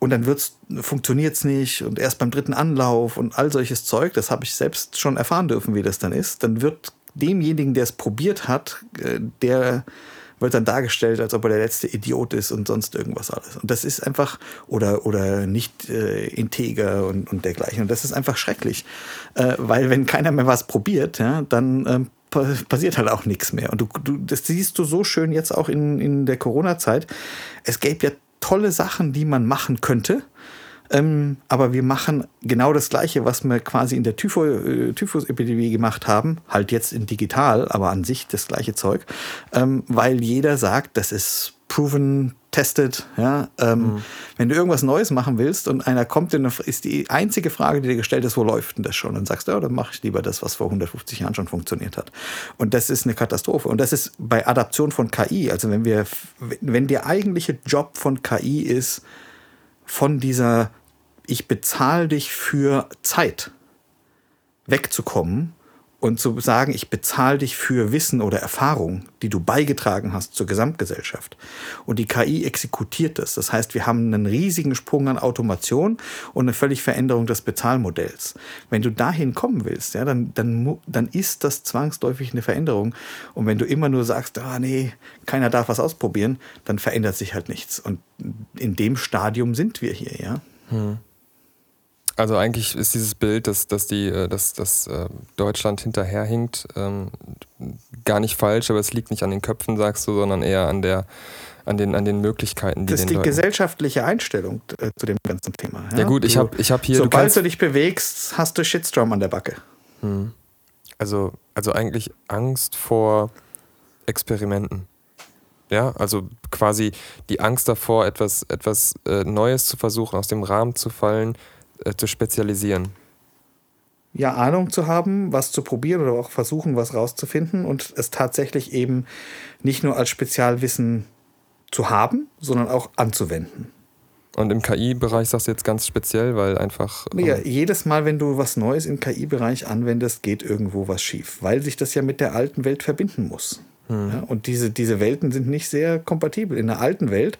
und dann funktioniert es nicht und erst beim dritten Anlauf und all solches Zeug, das habe ich selbst schon erfahren dürfen, wie das dann ist, dann wird demjenigen, der es probiert hat, äh, der wird dann dargestellt, als ob er der letzte Idiot ist und sonst irgendwas alles. Und das ist einfach, oder, oder nicht äh, integer und, und dergleichen. Und das ist einfach schrecklich. Äh, weil wenn keiner mehr was probiert, ja, dann ähm, passiert halt auch nichts mehr. Und du, du, das siehst du so schön jetzt auch in, in der Corona-Zeit. Es gäbe ja tolle Sachen, die man machen könnte ähm, aber wir machen genau das Gleiche, was wir quasi in der Typho, äh, Typhus-Epidemie gemacht haben, halt jetzt in digital, aber an sich das gleiche Zeug, ähm, weil jeder sagt, das ist proven, tested. Ja? Ähm, mhm. Wenn du irgendwas Neues machen willst und einer kommt, dann ist die einzige Frage, die dir gestellt ist, wo läuft denn das schon? Und dann sagst du, ja, dann mache ich lieber das, was vor 150 Jahren schon funktioniert hat. Und das ist eine Katastrophe. Und das ist bei Adaption von KI, also wenn wir, wenn der eigentliche Job von KI ist, von dieser ich bezahle dich für Zeit wegzukommen und zu sagen, ich bezahle dich für Wissen oder Erfahrung, die du beigetragen hast zur Gesamtgesellschaft. Und die KI exekutiert das. Das heißt, wir haben einen riesigen Sprung an Automation und eine völlig Veränderung des Bezahlmodells. Wenn du dahin kommen willst, ja, dann, dann, dann ist das zwangsläufig eine Veränderung. Und wenn du immer nur sagst, ah nee, keiner darf was ausprobieren, dann verändert sich halt nichts. Und in dem Stadium sind wir hier, ja. Hm. Also eigentlich ist dieses Bild, dass, dass, die, äh, dass, dass äh, Deutschland hinterherhinkt, ähm, gar nicht falsch, aber es liegt nicht an den Köpfen, sagst du, sondern eher an der, an den, an den Möglichkeiten, die Das ist die Leuten. gesellschaftliche Einstellung äh, zu dem ganzen Thema. Ja, ja gut, ich habe ich hab hier. Sobald du, du, dich bewegst, hast du Shitstorm an der Backe. Hm. Also, also eigentlich Angst vor Experimenten. Ja, also quasi die Angst davor, etwas, etwas äh, Neues zu versuchen, aus dem Rahmen zu fallen, äh, zu spezialisieren. Ja, Ahnung zu haben, was zu probieren oder auch versuchen, was rauszufinden und es tatsächlich eben nicht nur als Spezialwissen zu haben, sondern auch anzuwenden. Und im KI-Bereich sagst du jetzt ganz speziell, weil einfach. Ja, ähm, jedes Mal, wenn du was Neues im KI-Bereich anwendest, geht irgendwo was schief, weil sich das ja mit der alten Welt verbinden muss. Hm. Ja, und diese, diese Welten sind nicht sehr kompatibel. In der alten Welt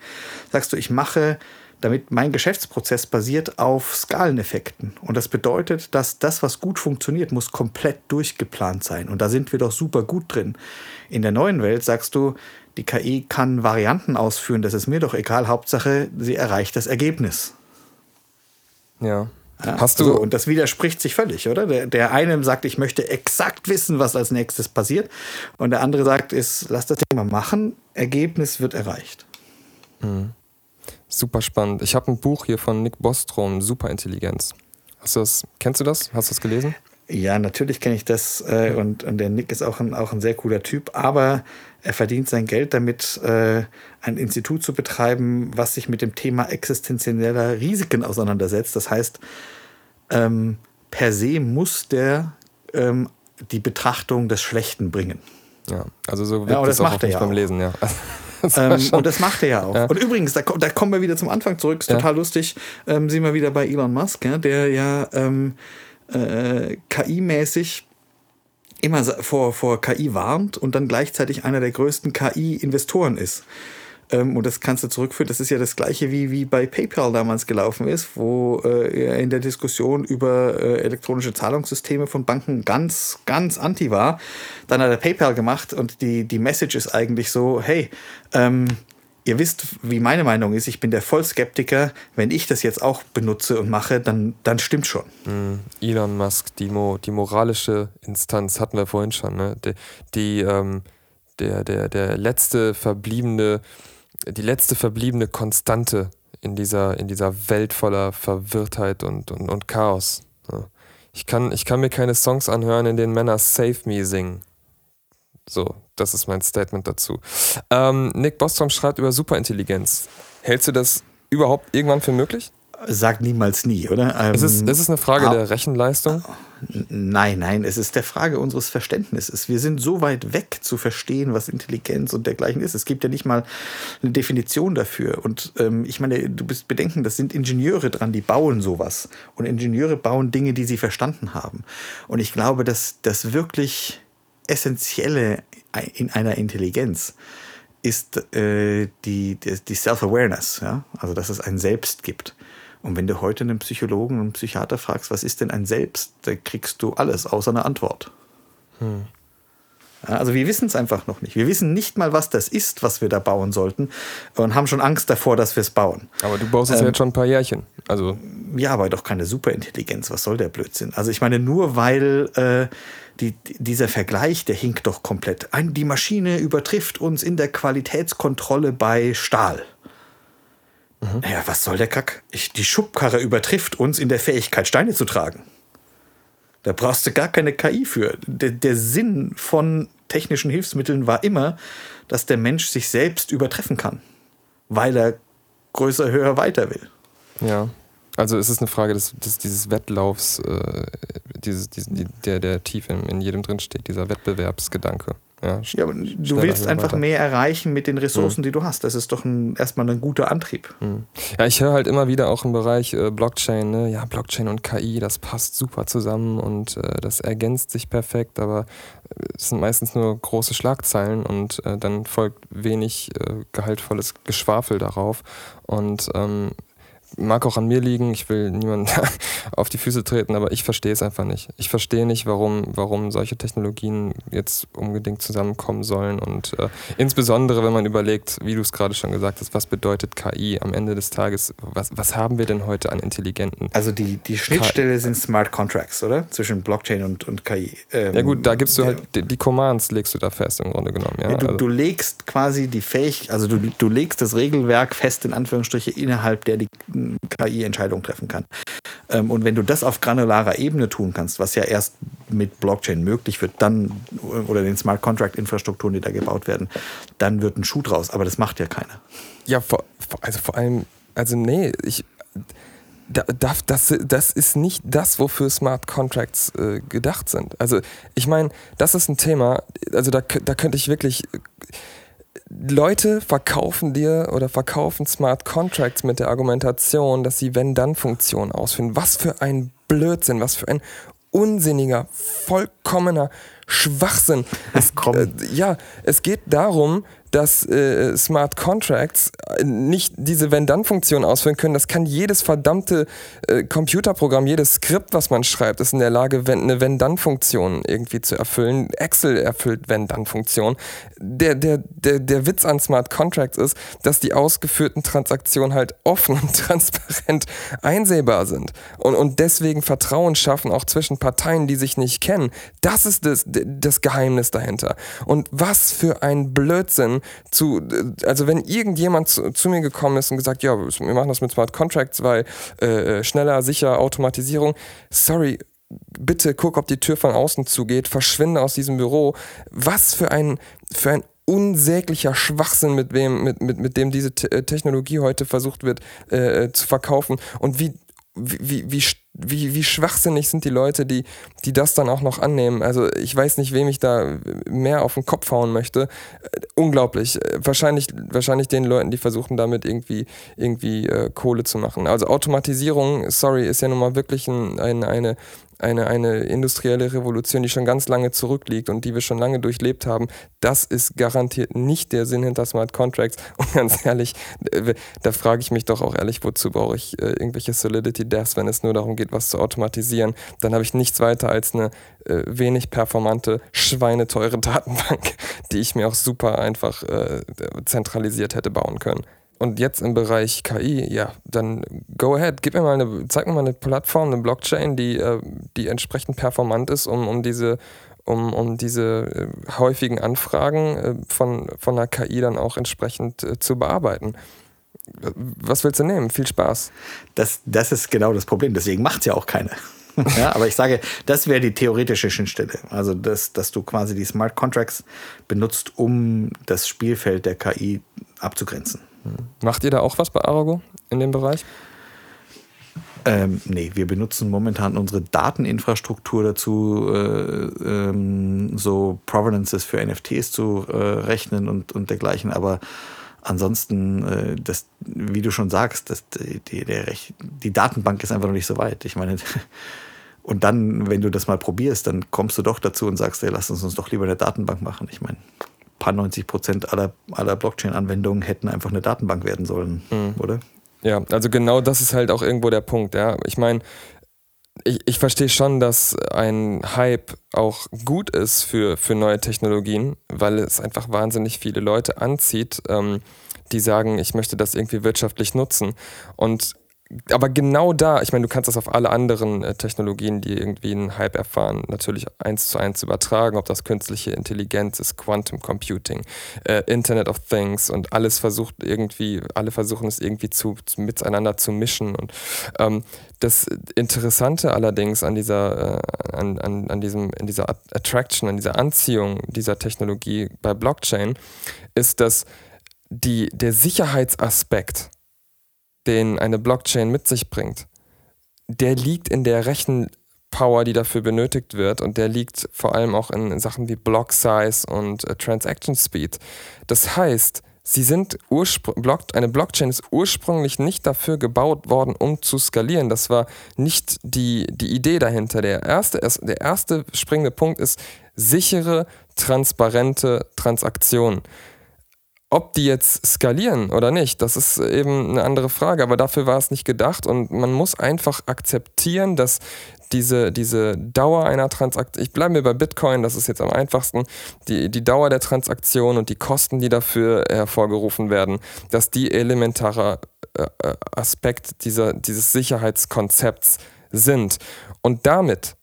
sagst du, ich mache, damit mein Geschäftsprozess basiert auf Skaleneffekten. Und das bedeutet, dass das, was gut funktioniert, muss komplett durchgeplant sein. Und da sind wir doch super gut drin. In der neuen Welt sagst du, die KI kann Varianten ausführen, das ist mir doch egal. Hauptsache, sie erreicht das Ergebnis. Ja. Ja, Hast du. So, und das widerspricht sich völlig, oder? Der, der eine sagt, ich möchte exakt wissen, was als nächstes passiert. Und der andere sagt, ist, lass das Thema machen, Ergebnis wird erreicht. Mhm. Super spannend. Ich habe ein Buch hier von Nick Bostrom, Superintelligenz. Hast du das, kennst du das? Hast du das gelesen? Ja, natürlich kenne ich das äh, und, und der Nick ist auch ein, auch ein sehr cooler Typ, aber er verdient sein Geld damit, äh, ein Institut zu betreiben, was sich mit dem Thema existenzieller Risiken auseinandersetzt. Das heißt, ähm, per se muss der ähm, die Betrachtung des Schlechten bringen. Ja, also so wird ja, das, das macht er ja beim auch. Lesen, ja. Das ähm, und das macht er ja auch. Ja. Und übrigens, da, da, kommen wir wieder zum Anfang zurück, ist ja. total lustig. Ähm, sind wir wieder bei Elon Musk, ja, der ja ähm, äh, KI-mäßig immer vor, vor KI warnt und dann gleichzeitig einer der größten KI-Investoren ist. Ähm, und das kannst du zurückführen. Das ist ja das gleiche wie, wie bei PayPal damals gelaufen ist, wo äh, er in der Diskussion über äh, elektronische Zahlungssysteme von Banken ganz, ganz anti war. Dann hat er PayPal gemacht und die, die Message ist eigentlich so, hey, ähm, ihr wisst, wie meine Meinung ist. Ich bin der Vollskeptiker. Wenn ich das jetzt auch benutze und mache, dann, dann stimmt schon. Mm, Elon Musk, die, Mo, die moralische Instanz hatten wir vorhin schon. Ne? Die, die ähm, der, der, der letzte verbliebene, die letzte verbliebene Konstante in dieser, in dieser Welt voller Verwirrtheit und, und, und Chaos. Ich, kann, ich kann mir keine Songs anhören, in denen Männer Save Me singen. So, das ist mein Statement dazu. Ähm, Nick Bostrom schreibt über Superintelligenz. Hältst du das überhaupt irgendwann für möglich? Sag niemals nie, oder? Ähm, ist, es, ist es eine Frage der Rechenleistung? Nein, nein, es ist der Frage unseres Verständnisses. Wir sind so weit weg zu verstehen, was Intelligenz und dergleichen ist. Es gibt ja nicht mal eine Definition dafür. Und ähm, ich meine, du bist bedenken, das sind Ingenieure dran, die bauen sowas. Und Ingenieure bauen Dinge, die sie verstanden haben. Und ich glaube, dass das wirklich Essentielle in einer Intelligenz ist äh, die, die Self-Awareness, ja? also dass es ein Selbst gibt. Und wenn du heute einen Psychologen und einen Psychiater fragst, was ist denn ein Selbst, da kriegst du alles außer eine Antwort. Hm. Also wir wissen es einfach noch nicht. Wir wissen nicht mal, was das ist, was wir da bauen sollten und haben schon Angst davor, dass wir es bauen. Aber du baust es ähm, ja jetzt schon ein paar Jährchen. Also ja, aber doch keine Superintelligenz. Was soll der Blödsinn? Also ich meine, nur weil äh, die, dieser Vergleich, der hinkt doch komplett. Ein, die Maschine übertrifft uns in der Qualitätskontrolle bei Stahl. Mhm. Ja, was soll der Kack? Ich, die Schubkarre übertrifft uns in der Fähigkeit, Steine zu tragen. Da brauchst du gar keine KI für. Der, der Sinn von technischen Hilfsmitteln war immer, dass der Mensch sich selbst übertreffen kann, weil er größer, höher, weiter will. Ja, also es ist eine Frage des, des dieses Wettlaufs, äh, dieses, dieses, der, der tief in, in jedem drin steht, dieser Wettbewerbsgedanke. Ja, ja du willst einfach weiter. mehr erreichen mit den Ressourcen, mhm. die du hast. Das ist doch ein, erstmal ein guter Antrieb. Mhm. Ja, ich höre halt immer wieder auch im Bereich äh, Blockchain, ne? ja, Blockchain und KI, das passt super zusammen und äh, das ergänzt sich perfekt, aber äh, es sind meistens nur große Schlagzeilen und äh, dann folgt wenig äh, gehaltvolles Geschwafel darauf. Und ähm, mag auch an mir liegen, ich will niemanden (laughs) auf die Füße treten, aber ich verstehe es einfach nicht. Ich verstehe nicht, warum, warum solche Technologien jetzt unbedingt zusammenkommen sollen und äh, insbesondere, wenn man überlegt, wie du es gerade schon gesagt hast, was bedeutet KI am Ende des Tages, was, was haben wir denn heute an intelligenten? Also die, die Schnittstelle sind Smart Contracts, oder? Zwischen Blockchain und, und KI. Ähm, ja gut, da gibst du halt, die, die, Commands legst du da fest im Grunde genommen. Ja? ja du, also. du legst quasi die Fähigkeit, also du, du legst das Regelwerk fest, in Anführungsstriche, innerhalb der die KI Entscheidungen treffen kann. Ähm, und wenn du das auf granularer Ebene tun kannst, was ja erst mit Blockchain möglich wird, dann oder den Smart Contract Infrastrukturen, die da gebaut werden, dann wird ein Schuh draus. Aber das macht ja keiner. Ja, vor, also vor allem, also nee, ich das, das, das ist nicht das, wofür Smart Contracts äh, gedacht sind. Also ich meine, das ist ein Thema, also da, da könnte ich wirklich Leute verkaufen dir oder verkaufen Smart Contracts mit der Argumentation, dass sie Wenn-Dann-Funktionen ausführen. Was für ein Blödsinn, was für ein unsinniger, vollkommener Schwachsinn. (laughs) Es, äh, ja, es geht darum, dass äh, Smart Contracts nicht diese Wenn-Dann-Funktion ausführen können. Das kann jedes verdammte äh, Computerprogramm, jedes Skript, was man schreibt, ist in der Lage, wenn, eine Wenn-Dann-Funktion irgendwie zu erfüllen. Excel erfüllt Wenn-Dann-Funktion. Der, der, der, der Witz an Smart Contracts ist, dass die ausgeführten Transaktionen halt offen und (laughs) transparent einsehbar sind und, und deswegen Vertrauen schaffen, auch zwischen Parteien, die sich nicht kennen. Das ist das, das Geheimnis dahinter. Und was für ein Blödsinn, zu, also wenn irgendjemand zu, zu, mir gekommen ist und gesagt, ja, wir machen das mit Smart Contracts, weil äh, schneller, sicher, Automatisierung, sorry, bitte guck, ob die Tür von außen zugeht, verschwinde aus diesem Büro. Was für ein, für ein unsäglicher Schwachsinn, mit dem, mit, mit, mit dem diese Technologie heute versucht wird äh, äh, zu verkaufen und wie, wie, wie, wie, wie schwachsinnig sind die Leute, die, die das dann auch noch annehmen. Also ich weiß nicht, wem ich da mehr auf den Kopf hauen möchte. Äh, unglaublich. Wahrscheinlich, wahrscheinlich den Leuten, die versuchen damit irgendwie, irgendwie äh, Kohle zu machen. Also Automatisierung, sorry, ist ja nun mal wirklich ein, ein, eine, eine, eine industrielle Revolution, die schon ganz lange zurückliegt und die wir schon lange durchlebt haben, das ist garantiert nicht der Sinn hinter Smart Contracts. (laughs) Und ganz ehrlich, äh, da frage ich mich doch auch ehrlich, wozu brauche ich äh, irgendwelche Solidity Devs, wenn es nur darum geht, was zu automatisieren. Dann habe ich nichts weiter als eine äh, wenig performante, schweineteure Datenbank, (laughs) die ich mir auch super einfach äh, zentralisiert hätte bauen können. Und jetzt im Bereich KI, ja, dann go ahead, gib mir mal eine, zeig mir mal eine Plattform, eine Blockchain, die, äh, die entsprechend performant ist, um, um diese, um, um diese äh, häufigen Anfragen äh, von, von einer KI dann auch entsprechend zu bearbeiten. Was willst du nehmen? Viel Spaß. Das, das ist genau das Problem. Deswegen macht es ja auch keine. (laughs) ja, aber ich sage, das wäre die theoretische Schnittstelle. Also, das, dass du quasi die Smart Contracts benutzt, um das Spielfeld der KI abzugrenzen. Macht ihr da auch was bei Arago in dem Bereich? Ähm, nee, wir benutzen momentan unsere Dateninfrastruktur dazu, äh, ähm, so Provenances für NFTs zu äh, rechnen und, und dergleichen. Aber ansonsten, äh, das, wie du schon sagst, das, die, der die Datenbank ist einfach noch nicht so weit. Ich meine, (laughs) und dann, wenn du das mal probierst, dann kommst du doch dazu und sagst, ey, lass uns uns doch lieber eine Datenbank machen. Ich meine, paar 90 Prozent aller, aller Blockchain-Anwendungen hätten einfach eine Datenbank werden sollen, mhm. oder? Ja, also genau das ist halt auch irgendwo der Punkt. Ja, ich meine, ich, ich verstehe schon, dass ein Hype auch gut ist für, für neue Technologien, weil es einfach wahnsinnig viele Leute anzieht, ähm, die sagen, ich möchte das irgendwie wirtschaftlich nutzen. Und aber genau da, ich meine, du kannst das auf alle anderen äh, Technologien, die irgendwie einen Hype erfahren, natürlich eins zu eins übertragen, ob das künstliche Intelligenz ist, Quantum Computing, äh, Internet of Things und alles versucht irgendwie, alle versuchen es irgendwie zu, zu miteinander zu mischen. Und ähm, das Interessante allerdings an dieser, äh, an, an, an diesem, in dieser Attraction, an dieser Anziehung dieser Technologie bei Blockchain, ist, dass die, der Sicherheitsaspekt, den eine Blockchain mit sich bringt, der liegt in der Rechenpower, die dafür benötigt wird und der liegt vor allem auch in Sachen wie Block Size und äh, Transaction Speed. Das heißt, sie sind eine Blockchain ist ursprünglich nicht dafür gebaut worden, um zu skalieren. Das war nicht die, die Idee dahinter. Der erste, der erste springende Punkt ist sichere, transparente Transaktionen ob die jetzt skalieren oder nicht, das ist eben eine andere Frage, aber dafür war es nicht gedacht und man muss einfach akzeptieren, dass diese, diese Dauer einer Transaktion, ich bleibe mir bei Bitcoin, das ist jetzt am einfachsten, die, die Dauer der Transaktion und die Kosten, die dafür hervorgerufen werden, dass die elementarer äh, äh, Aspekt dieser, dieses Sicherheitskonzepts sind. Und damit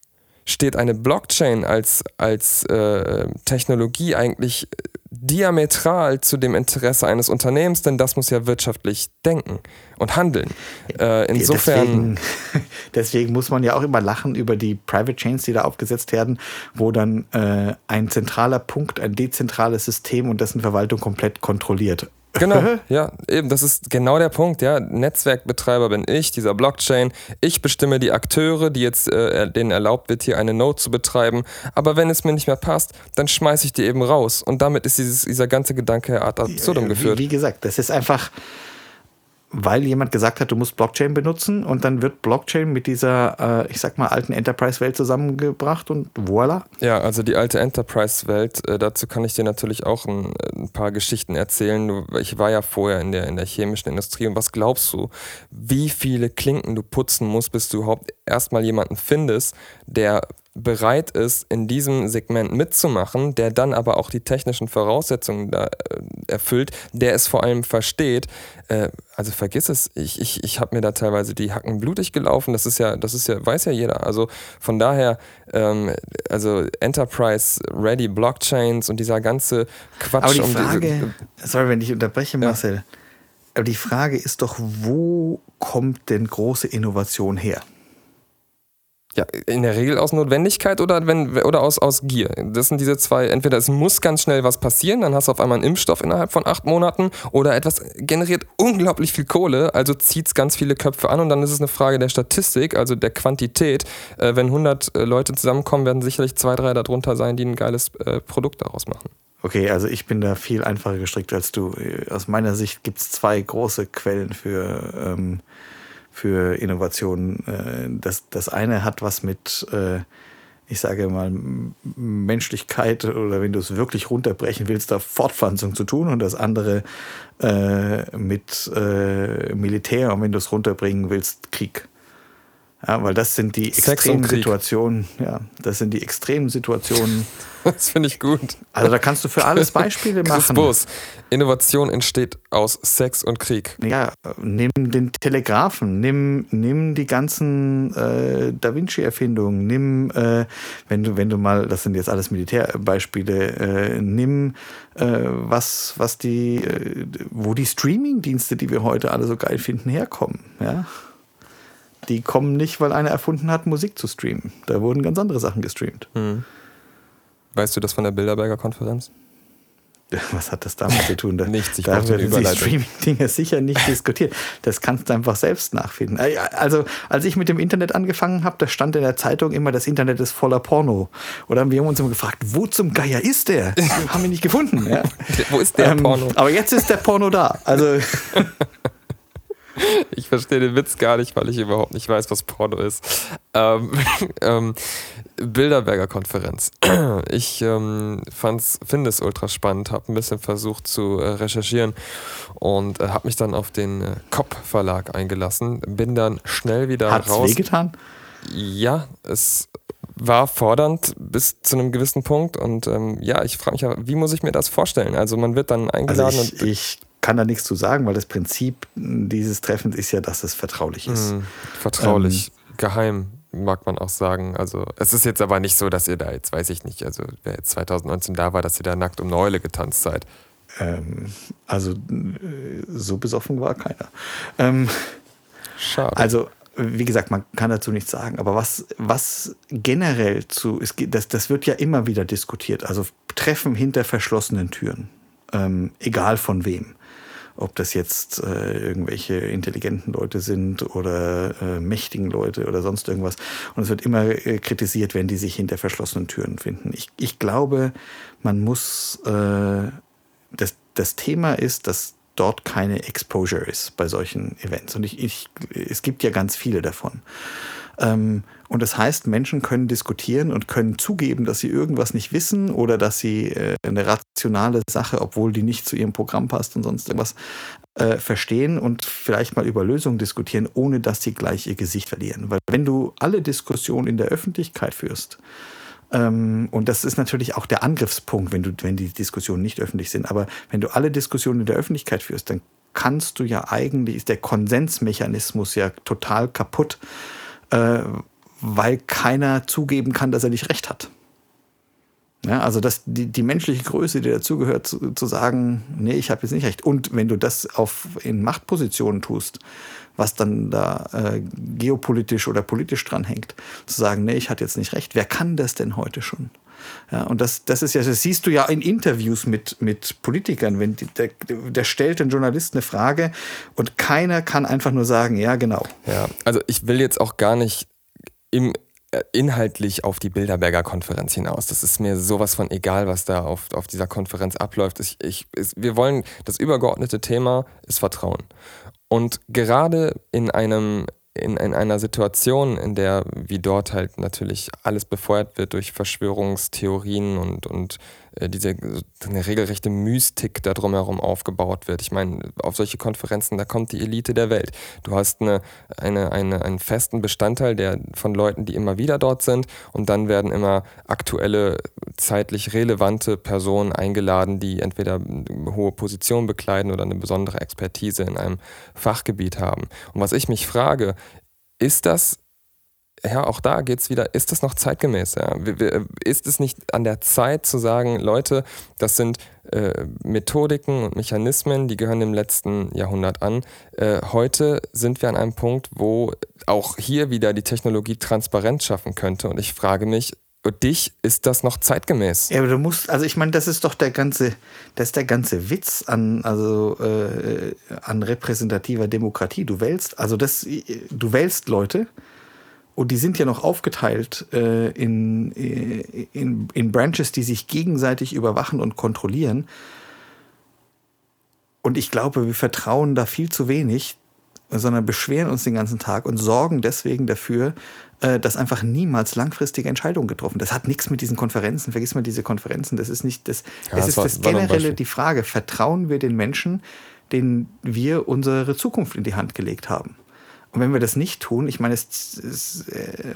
steht eine Blockchain als, als äh, Technologie eigentlich diametral zu dem Interesse eines Unternehmens, denn das muss ja wirtschaftlich denken und handeln. Äh, insofern. Deswegen, (laughs) deswegen, muss man ja auch immer lachen über die Private Chains, die da aufgesetzt werden, wo dann äh, ein zentraler Punkt, ein dezentrales System und dessen Verwaltung komplett kontrolliert. Genau, ja, eben, das ist genau der Punkt, ja. Netzwerkbetreiber bin ich, dieser Blockchain. Ich bestimme die Akteure, die jetzt äh, denen erlaubt wird, hier eine Node zu betreiben. Aber wenn es mir nicht mehr passt, dann schmeiße ich die eben raus. Und damit ist dieses, dieser ganze Gedanke ad absurdum geführt. Wie, wie gesagt, das ist einfach weil jemand gesagt hat, du musst Blockchain benutzen und dann wird Blockchain mit dieser, äh, ich sag mal, alten Enterprise-Welt zusammengebracht und voila. Ja, also die alte Enterprise-Welt, äh, dazu kann ich dir natürlich auch ein, ein, paar Geschichten erzählen. Ich war ja vorher in der, in der chemischen Industrie und was glaubst du, wie viele Klinken du putzen musst, bis du überhaupt erstmal jemanden findest, der bereit ist, in diesem Segment mitzumachen, der dann aber auch die technischen Voraussetzungen da, äh, erfüllt, der es vor allem versteht. Äh, also vergiss es, ich, ich, ich habe mir da teilweise die Hacken blutig gelaufen, das ist ja, das ist ja, weiß ja jeder. Also von daher, ähm, also Enterprise Ready Blockchains und dieser ganze Quatsch. Aber die Frage, um diese, sorry, wenn ich unterbreche, Marcel, ja. aber die Frage ist doch, wo kommt denn große Innovation her? Ja, in der Regel aus Notwendigkeit oder, wenn, oder aus, aus Gier. Das sind diese zwei, entweder es muss ganz schnell was passieren, dann hast du auf einmal einen Impfstoff innerhalb von acht Monaten oder etwas generiert unglaublich viel Kohle, also zieht es ganz viele Köpfe an und dann ist es eine Frage der Statistik, also der Quantität. Äh, wenn 100 äh, Leute zusammenkommen, werden sicherlich zwei, drei darunter sein, die ein geiles äh, Produkt daraus machen. Okay, also ich bin da viel einfacher gestrickt als du. Aus meiner Sicht gibt es zwei große Quellen für... Ähm für Innovationen. Äh, das, das eine hat was mit, äh, ich sage mal, Menschlichkeit oder wenn du es wirklich runterbrechen willst, da Fortpflanzung zu tun und das andere äh, mit Militär und wenn du es runterbringen willst, Krieg. Ja, weil das sind die extremen Situationen, ja, das sind die extremen Situationen. (laughs) Das finde ich gut. Also da kannst du für alles (laughs) Beispiele machen. Chris Bus. Innovation entsteht aus Sex und Krieg. Ja, nimm den Telegraphen, nimm, nimm die ganzen äh, Da Vinci-Erfindungen, nimm, äh, wenn du, wenn du mal, das sind jetzt alles Militärbeispiele, äh, nimm äh, was, was die, äh, wo die Streaming-Dienste, die wir heute alle so geil finden, herkommen. Ja. Die kommen nicht, weil einer erfunden hat, Musik zu streamen. Da wurden ganz andere Sachen gestreamt. Hm. Weißt du das von der Bilderberger Konferenz? (laughs) Was hat das damit zu tun? Da, (laughs) Nichts, ich da werden die Streaming-Dinge sicher nicht (laughs) diskutiert. Das kannst du einfach selbst nachfinden. Äh, also, als ich mit dem Internet angefangen habe, da stand in der Zeitung immer, das Internet ist voller Porno. Oder wir haben uns immer gefragt, wo zum Geier ist der? Wir haben ihn nicht gefunden. Ja. wo ist der ähm, Porno? Aber jetzt ist der Porno da. Also (laughs) ich verstehe den Witz gar nicht, weil ich überhaupt nicht weiß, was Porno ist. Ähm, (laughs) ähm, Bilderberger Konferenz. (clears throat) Ich ähm, finde es ultra spannend, habe ein bisschen versucht zu äh, recherchieren und äh, habe mich dann auf den äh, Kopp Verlag eingelassen. Bin dann schnell wieder Hat's raus. Hat's wehgetan? Ja, es war fordernd bis zu einem gewissen Punkt und ähm, ja, ich frage mich ja, wie muss ich mir das vorstellen? Also man wird dann eingeladen also ich, und ich kann da nichts zu sagen, weil das Prinzip dieses Treffens ist ja, dass es vertraulich ist. Mhm, vertraulich, ähm, geheim mag man auch sagen. Also es ist jetzt aber nicht so, dass ihr da jetzt, weiß ich nicht, also wer jetzt 2019 da war, dass ihr da nackt um Neule getanzt seid. Ähm, also äh, so besoffen war keiner. Ähm, Schade. Also wie gesagt, man kann dazu nichts sagen, aber was, was generell zu, es, das, das wird ja immer wieder diskutiert, also Treffen hinter verschlossenen Türen, ähm, egal von wem ob das jetzt äh, irgendwelche intelligenten Leute sind oder äh, mächtigen Leute oder sonst irgendwas. Und es wird immer äh, kritisiert, wenn die sich hinter verschlossenen Türen finden. Ich, ich glaube, man muss, äh, das, das Thema ist, dass dort keine Exposure ist bei solchen Events. Und ich, ich, es gibt ja ganz viele davon. Ähm, und das heißt, Menschen können diskutieren und können zugeben, dass sie irgendwas nicht wissen oder dass sie äh, eine rationale Sache, obwohl die nicht zu ihrem Programm passt und sonst irgendwas, äh, verstehen und vielleicht mal über Lösungen diskutieren, ohne dass sie gleich ihr Gesicht verlieren. Weil wenn du alle Diskussionen in der Öffentlichkeit führst, ähm, und das ist natürlich auch der Angriffspunkt, wenn, du, wenn die Diskussionen nicht öffentlich sind, aber wenn du alle Diskussionen in der Öffentlichkeit führst, dann kannst du ja eigentlich, ist der Konsensmechanismus ja total kaputt, äh, weil keiner zugeben kann, dass er nicht recht hat. Ja, also das, die, die menschliche Größe, die dazugehört, zu, zu sagen, nee, ich habe jetzt nicht recht. Und wenn du das auf, in Machtpositionen tust, was dann da äh, geopolitisch oder politisch dranhängt, zu sagen, nee, ich hatte jetzt nicht recht. Wer kann das denn heute schon? Ja, und das, das ist ja, das siehst du ja in Interviews mit, mit Politikern, wenn die, der, der stellt den Journalisten eine Frage und keiner kann einfach nur sagen, ja, genau. Ja, also ich will jetzt auch gar nicht im äh, inhaltlich auf die Bilderberger Konferenz hinaus. Das ist mir sowas von egal, was da auf, auf dieser Konferenz abläuft. Ich, ich, wir wollen, das übergeordnete Thema ist Vertrauen. Und gerade in einem in, in einer Situation, in der, wie dort halt natürlich alles befeuert wird durch Verschwörungstheorien und, und diese eine regelrechte Mystik da drumherum aufgebaut wird. Ich meine, auf solche Konferenzen, da kommt die Elite der Welt. Du hast eine, eine, eine, einen festen Bestandteil der, von Leuten, die immer wieder dort sind und dann werden immer aktuelle, zeitlich relevante Personen eingeladen, die entweder eine hohe Position bekleiden oder eine besondere Expertise in einem Fachgebiet haben. Und was ich mich frage, ist das, ja, auch da geht es wieder, ist das noch zeitgemäß? Ja? Ist es nicht an der Zeit zu sagen, Leute, das sind äh, Methodiken und Mechanismen, die gehören dem letzten Jahrhundert an. Äh, heute sind wir an einem Punkt, wo auch hier wieder die Technologie Transparenz schaffen könnte. Und ich frage mich, dich ist das noch zeitgemäß. Ja, aber du musst, also ich meine, das ist doch der ganze, das ist der ganze Witz an, also äh, an repräsentativer Demokratie. Du wählst, also das, du wählst Leute und die sind ja noch aufgeteilt äh, in, in, in Branches, die sich gegenseitig überwachen und kontrollieren. Und ich glaube, wir vertrauen da viel zu wenig, sondern beschweren uns den ganzen Tag und sorgen deswegen dafür, äh, dass einfach niemals langfristige Entscheidungen getroffen. Das hat nichts mit diesen Konferenzen. Vergiss mal diese Konferenzen. Das ist nicht das. Ja, es ist war, das generelle die Frage: Vertrauen wir den Menschen, denen wir unsere Zukunft in die Hand gelegt haben? Und wenn wir das nicht tun, ich meine, es, es äh,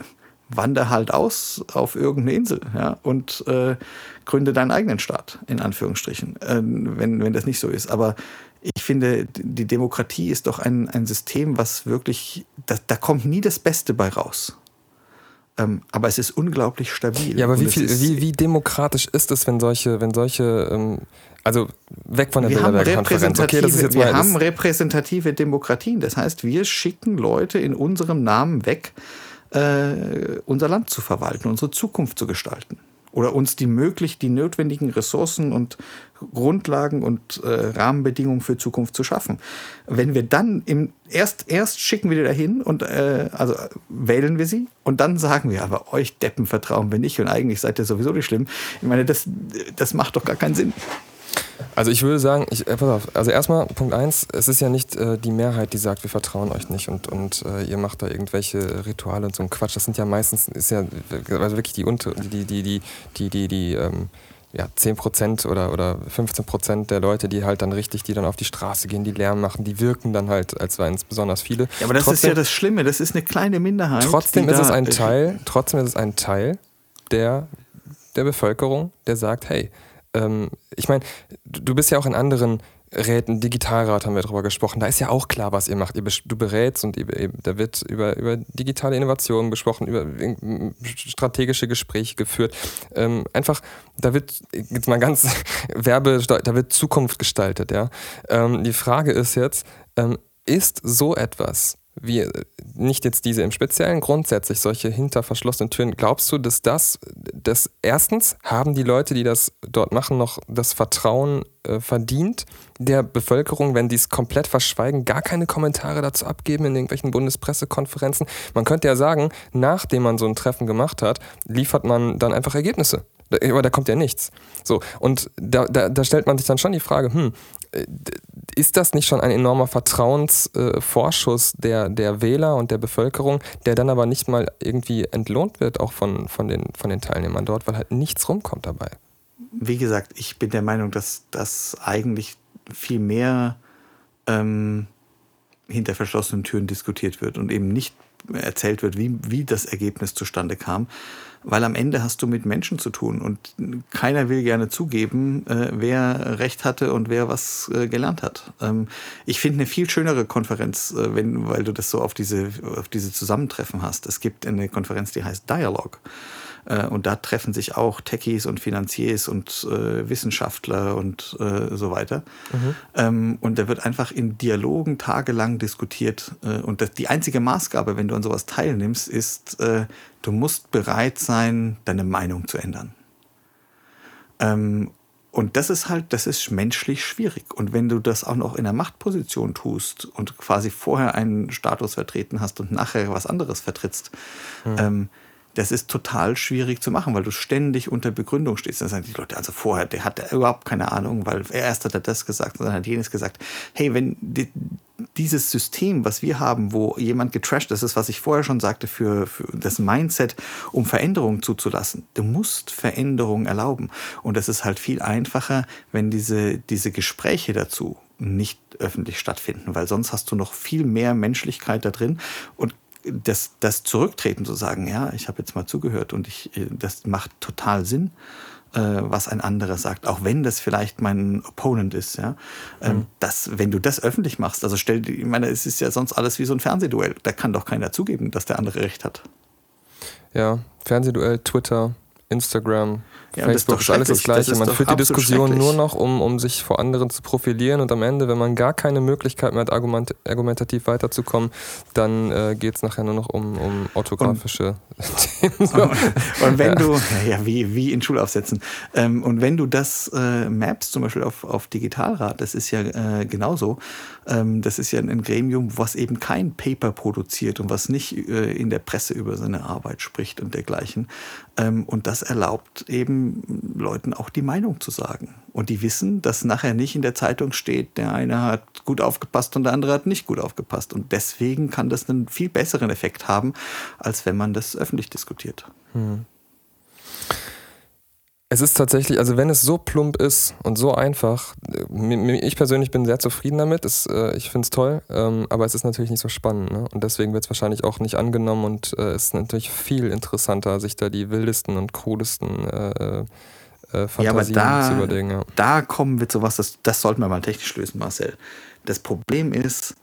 wander halt aus auf irgendeine Insel ja, und äh, gründe deinen eigenen Staat, in Anführungsstrichen, äh, wenn, wenn das nicht so ist. Aber ich finde, die Demokratie ist doch ein, ein System, was wirklich, da, da kommt nie das Beste bei raus. Ähm, aber es ist unglaublich stabil. Ja, aber wie, viel, wie, wie demokratisch ist es, wenn solche, wenn solche, ähm, also weg von der Bilderberg-Konferenz. Okay, das ist jetzt wir haben repräsentative Demokratien. Das heißt, wir schicken Leute in unserem Namen weg, äh, unser Land zu verwalten, unsere Zukunft zu gestalten oder uns die möglich die notwendigen Ressourcen und Grundlagen und äh, Rahmenbedingungen für Zukunft zu schaffen. Wenn wir dann im erst erst schicken wir die dahin und äh, also wählen wir sie und dann sagen wir, aber euch Deppen vertrauen wir nicht und eigentlich seid ihr sowieso nicht schlimm. Ich meine, das das macht doch gar keinen Sinn. Also ich würde sagen, ich, äh, pass auf, also erstmal Punkt eins, es ist ja nicht äh, die Mehrheit, die sagt, wir vertrauen euch nicht und, und äh, ihr macht da irgendwelche Rituale und so ein Quatsch. Das sind ja meistens, ist ja also wirklich die unter, die, die, die, die, die, die ähm, ja, 10% oder, oder 15% der Leute, die halt dann richtig, die dann auf die Straße gehen, die Lärm machen, die wirken dann halt, als wären es besonders viele. Ja, aber das trotzdem, ist ja das Schlimme, das ist eine kleine Minderheit. Trotzdem ist es ein Teil, trotzdem ist es ein Teil der, der Bevölkerung, der sagt, hey, ähm, ich meine, du bist ja auch in anderen Räten, Digitalrat haben wir darüber gesprochen, da ist ja auch klar, was ihr macht. Ihr, du berätst und ihr, da wird über, über digitale Innovationen gesprochen, über strategische Gespräche geführt. Ähm, einfach, da wird jetzt mal ganz (laughs) Werbe, da wird Zukunft gestaltet. Ja? Ähm, die Frage ist jetzt, ähm, ist so etwas wie nicht jetzt diese im Speziellen, grundsätzlich solche hinter verschlossenen Türen, glaubst du, dass das, dass erstens haben die Leute, die das dort machen, noch das Vertrauen äh, verdient der Bevölkerung, wenn die es komplett verschweigen, gar keine Kommentare dazu abgeben in irgendwelchen Bundespressekonferenzen? Man könnte ja sagen, nachdem man so ein Treffen gemacht hat, liefert man dann einfach Ergebnisse. Aber da kommt ja nichts. So, und da, da, da stellt man sich dann schon die Frage, hm, ist das nicht schon ein enormer Vertrauensvorschuss äh, der, der Wähler und der Bevölkerung, der dann aber nicht mal irgendwie entlohnt wird, auch von, von, den, von den Teilnehmern dort, weil halt nichts rumkommt dabei? Wie gesagt, ich bin der Meinung, dass das eigentlich viel mehr ähm, hinter verschlossenen Türen diskutiert wird und eben nicht erzählt wird, wie, wie das Ergebnis zustande kam. Weil am Ende hast du mit Menschen zu tun und keiner will gerne zugeben, äh, wer recht hatte und wer was äh, gelernt hat. Ähm, ich finde eine viel schönere Konferenz, äh, wenn, weil du das so auf diese, auf diese Zusammentreffen hast. Es gibt eine Konferenz, die heißt Dialogue. Äh, und da treffen sich auch Techies und Finanziers und äh, Wissenschaftler und äh, so weiter. Mhm. Ähm, und da wird einfach in Dialogen tagelang diskutiert. Äh, und das, die einzige Maßgabe, wenn du an sowas teilnimmst, ist, äh, du musst bereit sein, deine Meinung zu ändern. Ähm, und das ist halt, das ist menschlich schwierig. Und wenn du das auch noch in einer Machtposition tust und quasi vorher einen Status vertreten hast und nachher was anderes vertrittst, mhm. ähm, das ist total schwierig zu machen, weil du ständig unter Begründung stehst. Dann sagen die Leute, also vorher, der hat überhaupt keine Ahnung, weil er erst hat er das gesagt und dann hat jenes gesagt. Hey, wenn die, dieses System, was wir haben, wo jemand getrasht, das ist, was ich vorher schon sagte, für, für das Mindset, um Veränderungen zuzulassen. Du musst Veränderungen erlauben. Und das ist halt viel einfacher, wenn diese, diese Gespräche dazu nicht öffentlich stattfinden, weil sonst hast du noch viel mehr Menschlichkeit da drin und das, das Zurücktreten zu sagen, ja, ich habe jetzt mal zugehört und ich, das macht total Sinn, äh, was ein anderer sagt, auch wenn das vielleicht mein Opponent ist, ja. Ähm, mhm. das, wenn du das öffentlich machst, also stell, ich meine, es ist ja sonst alles wie so ein Fernsehduell. Da kann doch keiner zugeben, dass der andere recht hat. Ja, Fernsehduell, Twitter, Instagram, ja, Facebook ist, ist alles das Gleiche. Das man führt die Diskussion nur noch, um, um sich vor anderen zu profilieren und am Ende, wenn man gar keine Möglichkeit mehr hat, argument, argumentativ weiterzukommen, dann äh, geht es nachher nur noch um, um orthografische (laughs) Themen. So. (laughs) Und, wenn ja. du, ja, wie, wie in Schulaufsätzen, ähm, und wenn du das äh, mappst, zum Beispiel auf, auf Digitalrat, das ist ja äh, genauso, ähm, das ist ja ein Gremium, was eben kein Paper produziert und was nicht äh, in der Presse über seine Arbeit spricht und dergleichen. Ähm, und das erlaubt eben Leuten auch die Meinung zu sagen. Und die wissen, dass nachher nicht in der Zeitung steht, der eine hat gut aufgepasst und der andere hat nicht gut aufgepasst. Und deswegen kann das einen viel besseren Effekt haben, als wenn man das öffentlich diskutiert. Hm. Es ist tatsächlich, also wenn es so plump ist und so einfach, ich persönlich bin sehr zufrieden damit, es, äh, ich finde es toll, ähm, aber es ist natürlich nicht so spannend. Ne? Und deswegen wird es wahrscheinlich auch nicht angenommen und äh, es ist natürlich viel interessanter, sich da die wildesten und krudesten äh, äh, Fantasien ja, da, zu überlegen. Ja. Da kommen wir zu was, das, das sollten wir mal technisch lösen, Marcel. Das Problem ist,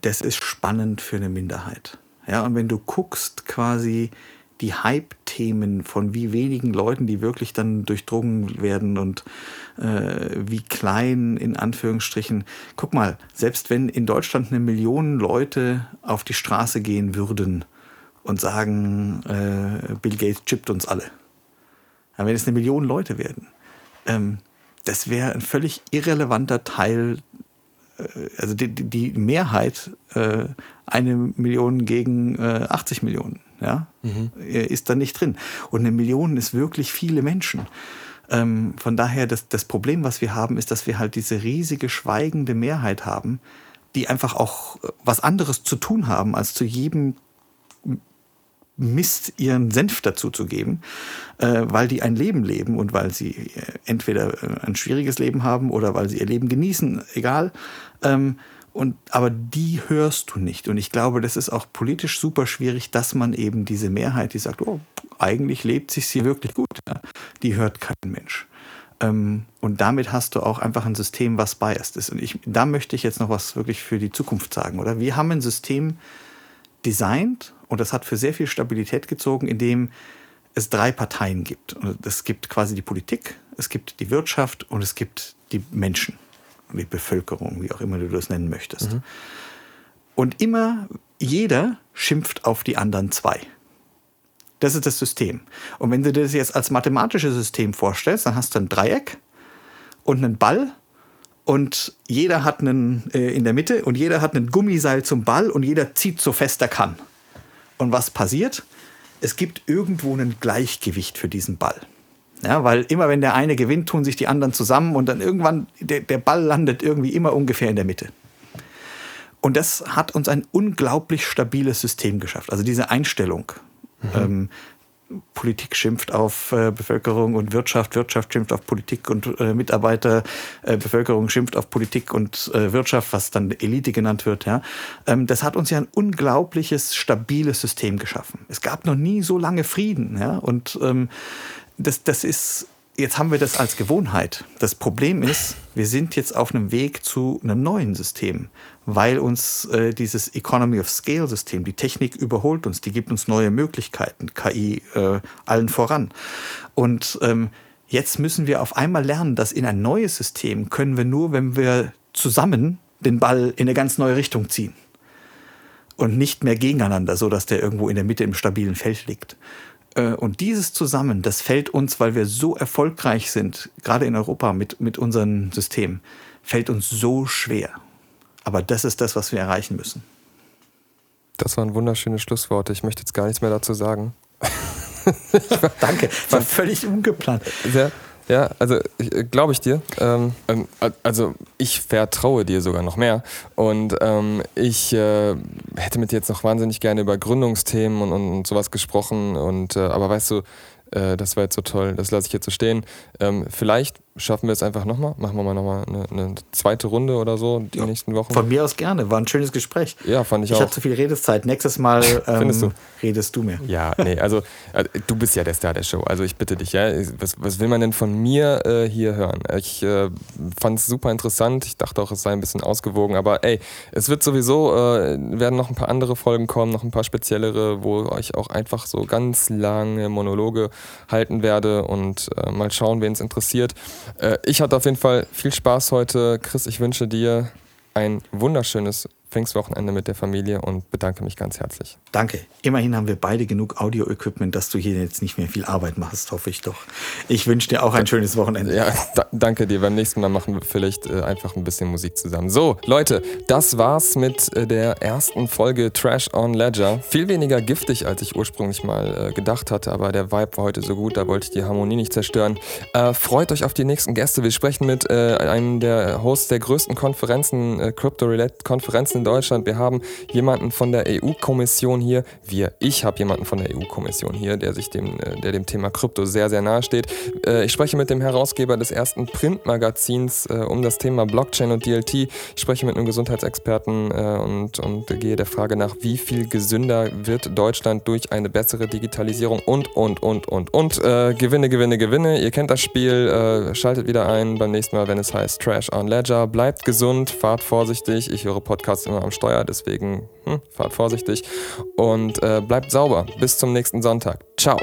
das ist spannend für eine Minderheit. Ja, und wenn du guckst quasi, die Hype-Themen von wie wenigen Leuten, die wirklich dann durchdrungen werden und äh, wie klein in Anführungsstrichen. Guck mal, selbst wenn in Deutschland eine Million Leute auf die Straße gehen würden und sagen, äh, Bill Gates chippt uns alle, dann wenn es eine Million Leute werden, ähm, das wäre ein völlig irrelevanter Teil also die, die Mehrheit äh, eine Million gegen äh, 80 Millionen ja, mhm. ist da nicht drin. Und eine Million ist wirklich viele Menschen. Ähm, von daher, das, das Problem, was wir haben, ist, dass wir halt diese riesige schweigende Mehrheit haben, die einfach auch was anderes zu tun haben, als zu jedem Mist ihren Senf dazu zu geben, äh, weil die ein Leben leben und weil sie äh, entweder äh, ein schwieriges Leben haben oder weil sie ihr Leben genießen, egal. Ähm, und, aber die hörst du nicht. Und ich glaube, das ist auch politisch super schwierig, dass man eben diese Mehrheit, die sagt, oh, eigentlich lebt sich sie wirklich gut, ja, die hört kein Mensch. Ähm, und damit hast du auch einfach ein System, was biased ist. Und ich, da möchte ich jetzt noch was wirklich für die Zukunft sagen, oder? Wir haben ein System designt und das hat für sehr viel Stabilität gezogen, indem es drei Parteien gibt. Es gibt quasi die Politik, es gibt die Wirtschaft und es gibt die Menschen die Bevölkerung, wie auch immer du das nennen möchtest. Mhm. Und immer jeder schimpft auf die anderen zwei. Das ist das System. Und wenn du das jetzt als mathematisches System vorstellst, dann hast du ein Dreieck und einen Ball und jeder hat einen äh, in der Mitte und jeder hat einen Gummiseil zum Ball und jeder zieht so fest er kann. Und was passiert? Es gibt irgendwo ein Gleichgewicht für diesen Ball. Ja, weil immer wenn der eine gewinnt, tun sich die anderen zusammen und dann irgendwann, der, der Ball landet irgendwie immer ungefähr in der Mitte. Und das hat uns ein unglaublich stabiles System geschafft. Also diese Einstellung. Mhm. Ähm, Politik schimpft auf äh, Bevölkerung und Wirtschaft, Wirtschaft schimpft auf Politik und äh, Mitarbeiter, äh, Bevölkerung schimpft auf Politik und äh, Wirtschaft, was dann Elite genannt wird. Ja. Ähm, das hat uns ja ein unglaubliches, stabiles System geschaffen. Es gab noch nie so lange Frieden. Ja. Und ähm, das, das ist jetzt haben wir das als Gewohnheit. Das Problem ist, wir sind jetzt auf einem Weg zu einem neuen System, weil uns äh, dieses Economy of Scale System, die Technik überholt uns, die gibt uns neue Möglichkeiten, KI äh, allen voran. Und ähm, jetzt müssen wir auf einmal lernen, dass in ein neues System können wir nur, wenn wir zusammen den Ball in eine ganz neue Richtung ziehen. Und nicht mehr gegeneinander, so dass der irgendwo in der Mitte im stabilen Feld liegt. Äh, und dieses zusammen, das fällt uns, weil wir so erfolgreich sind, gerade in Europa mit, mit unserem System, fällt uns so schwer. Aber das ist das, was wir erreichen müssen. Das waren wunderschöne Schlussworte. Ich möchte jetzt gar nichts mehr dazu sagen. (laughs) Danke, war völlig ungeplant. Sehr, ja, also äh, glaube ich dir. Ähm, ähm also ich vertraue dir sogar noch mehr. Und ähm, ich äh, hätte mit dir jetzt noch wahnsinnig gerne über Gründungsthemen und, und, und sowas gesprochen. Und äh, aber weißt du, äh, das war jetzt so toll, das lasse ich jetzt so stehen. Ähm, vielleicht schaffen wir es einfach nochmal. Machen wir mal nochmal eine, eine zweite Runde oder so die ja, nächsten Wochen. Von mir aus gerne. War ein schönes Gespräch. Ja, fand ich, ich auch. Ich hatte zu viel Redeszeit. Nächstes Mal (laughs) ähm, du? redest du mehr. Ja, nee, also äh, du bist ja der Star der Show. Also ich bitte dich, ja. Was, was will man denn von mir äh, hier hören? Ich äh, fand es super interessant. Ich dachte auch, es sei ein bisschen ausgewogen. Aber ey, es wird sowieso, äh, werden noch ein paar andere Folgen kommen, noch ein paar speziellere, wo ich auch einfach so ganz lange Monologe halten werde und äh, mal schauen, wen es interessiert. Äh, ich hatte auf jeden Fall viel Spaß heute. Chris, ich wünsche dir ein wunderschönes Pfingstwochenende mit der Familie und bedanke mich ganz herzlich. Danke. Immerhin haben wir beide genug Audio-Equipment, dass du hier jetzt nicht mehr viel Arbeit machst, hoffe ich doch. Ich wünsche dir auch ein schönes Wochenende. Ja, da, danke dir. Beim nächsten Mal machen wir vielleicht äh, einfach ein bisschen Musik zusammen. So, Leute, das war's mit äh, der ersten Folge Trash on Ledger. Viel weniger giftig, als ich ursprünglich mal äh, gedacht hatte, aber der Vibe war heute so gut, da wollte ich die Harmonie nicht zerstören. Äh, freut euch auf die nächsten Gäste. Wir sprechen mit äh, einem der Hosts der größten Konferenzen, äh, Crypto-Relate-Konferenzen in Deutschland. Wir haben jemanden von der EU-Kommission hier. Wir, ich habe jemanden von der EU-Kommission hier, der sich dem, äh, der dem Thema Krypto sehr, sehr nahe steht. Äh, ich spreche mit dem Herausgeber des ersten Printmagazins äh, um das Thema Blockchain und DLT. Ich spreche mit einem Gesundheitsexperten und, und gehe der Frage nach, wie viel gesünder wird Deutschland durch eine bessere Digitalisierung und, und, und, und, und. Äh, Gewinne, Gewinne, Gewinne. Ihr kennt das Spiel. Äh, schaltet wieder ein beim nächsten Mal, wenn es heißt Trash on Ledger. Bleibt gesund, fahrt vorsichtig. Ich höre Podcasts immer am Steuer, deswegen hm, fahrt vorsichtig und äh, bleibt sauber. Bis zum nächsten Sonntag. Ciao.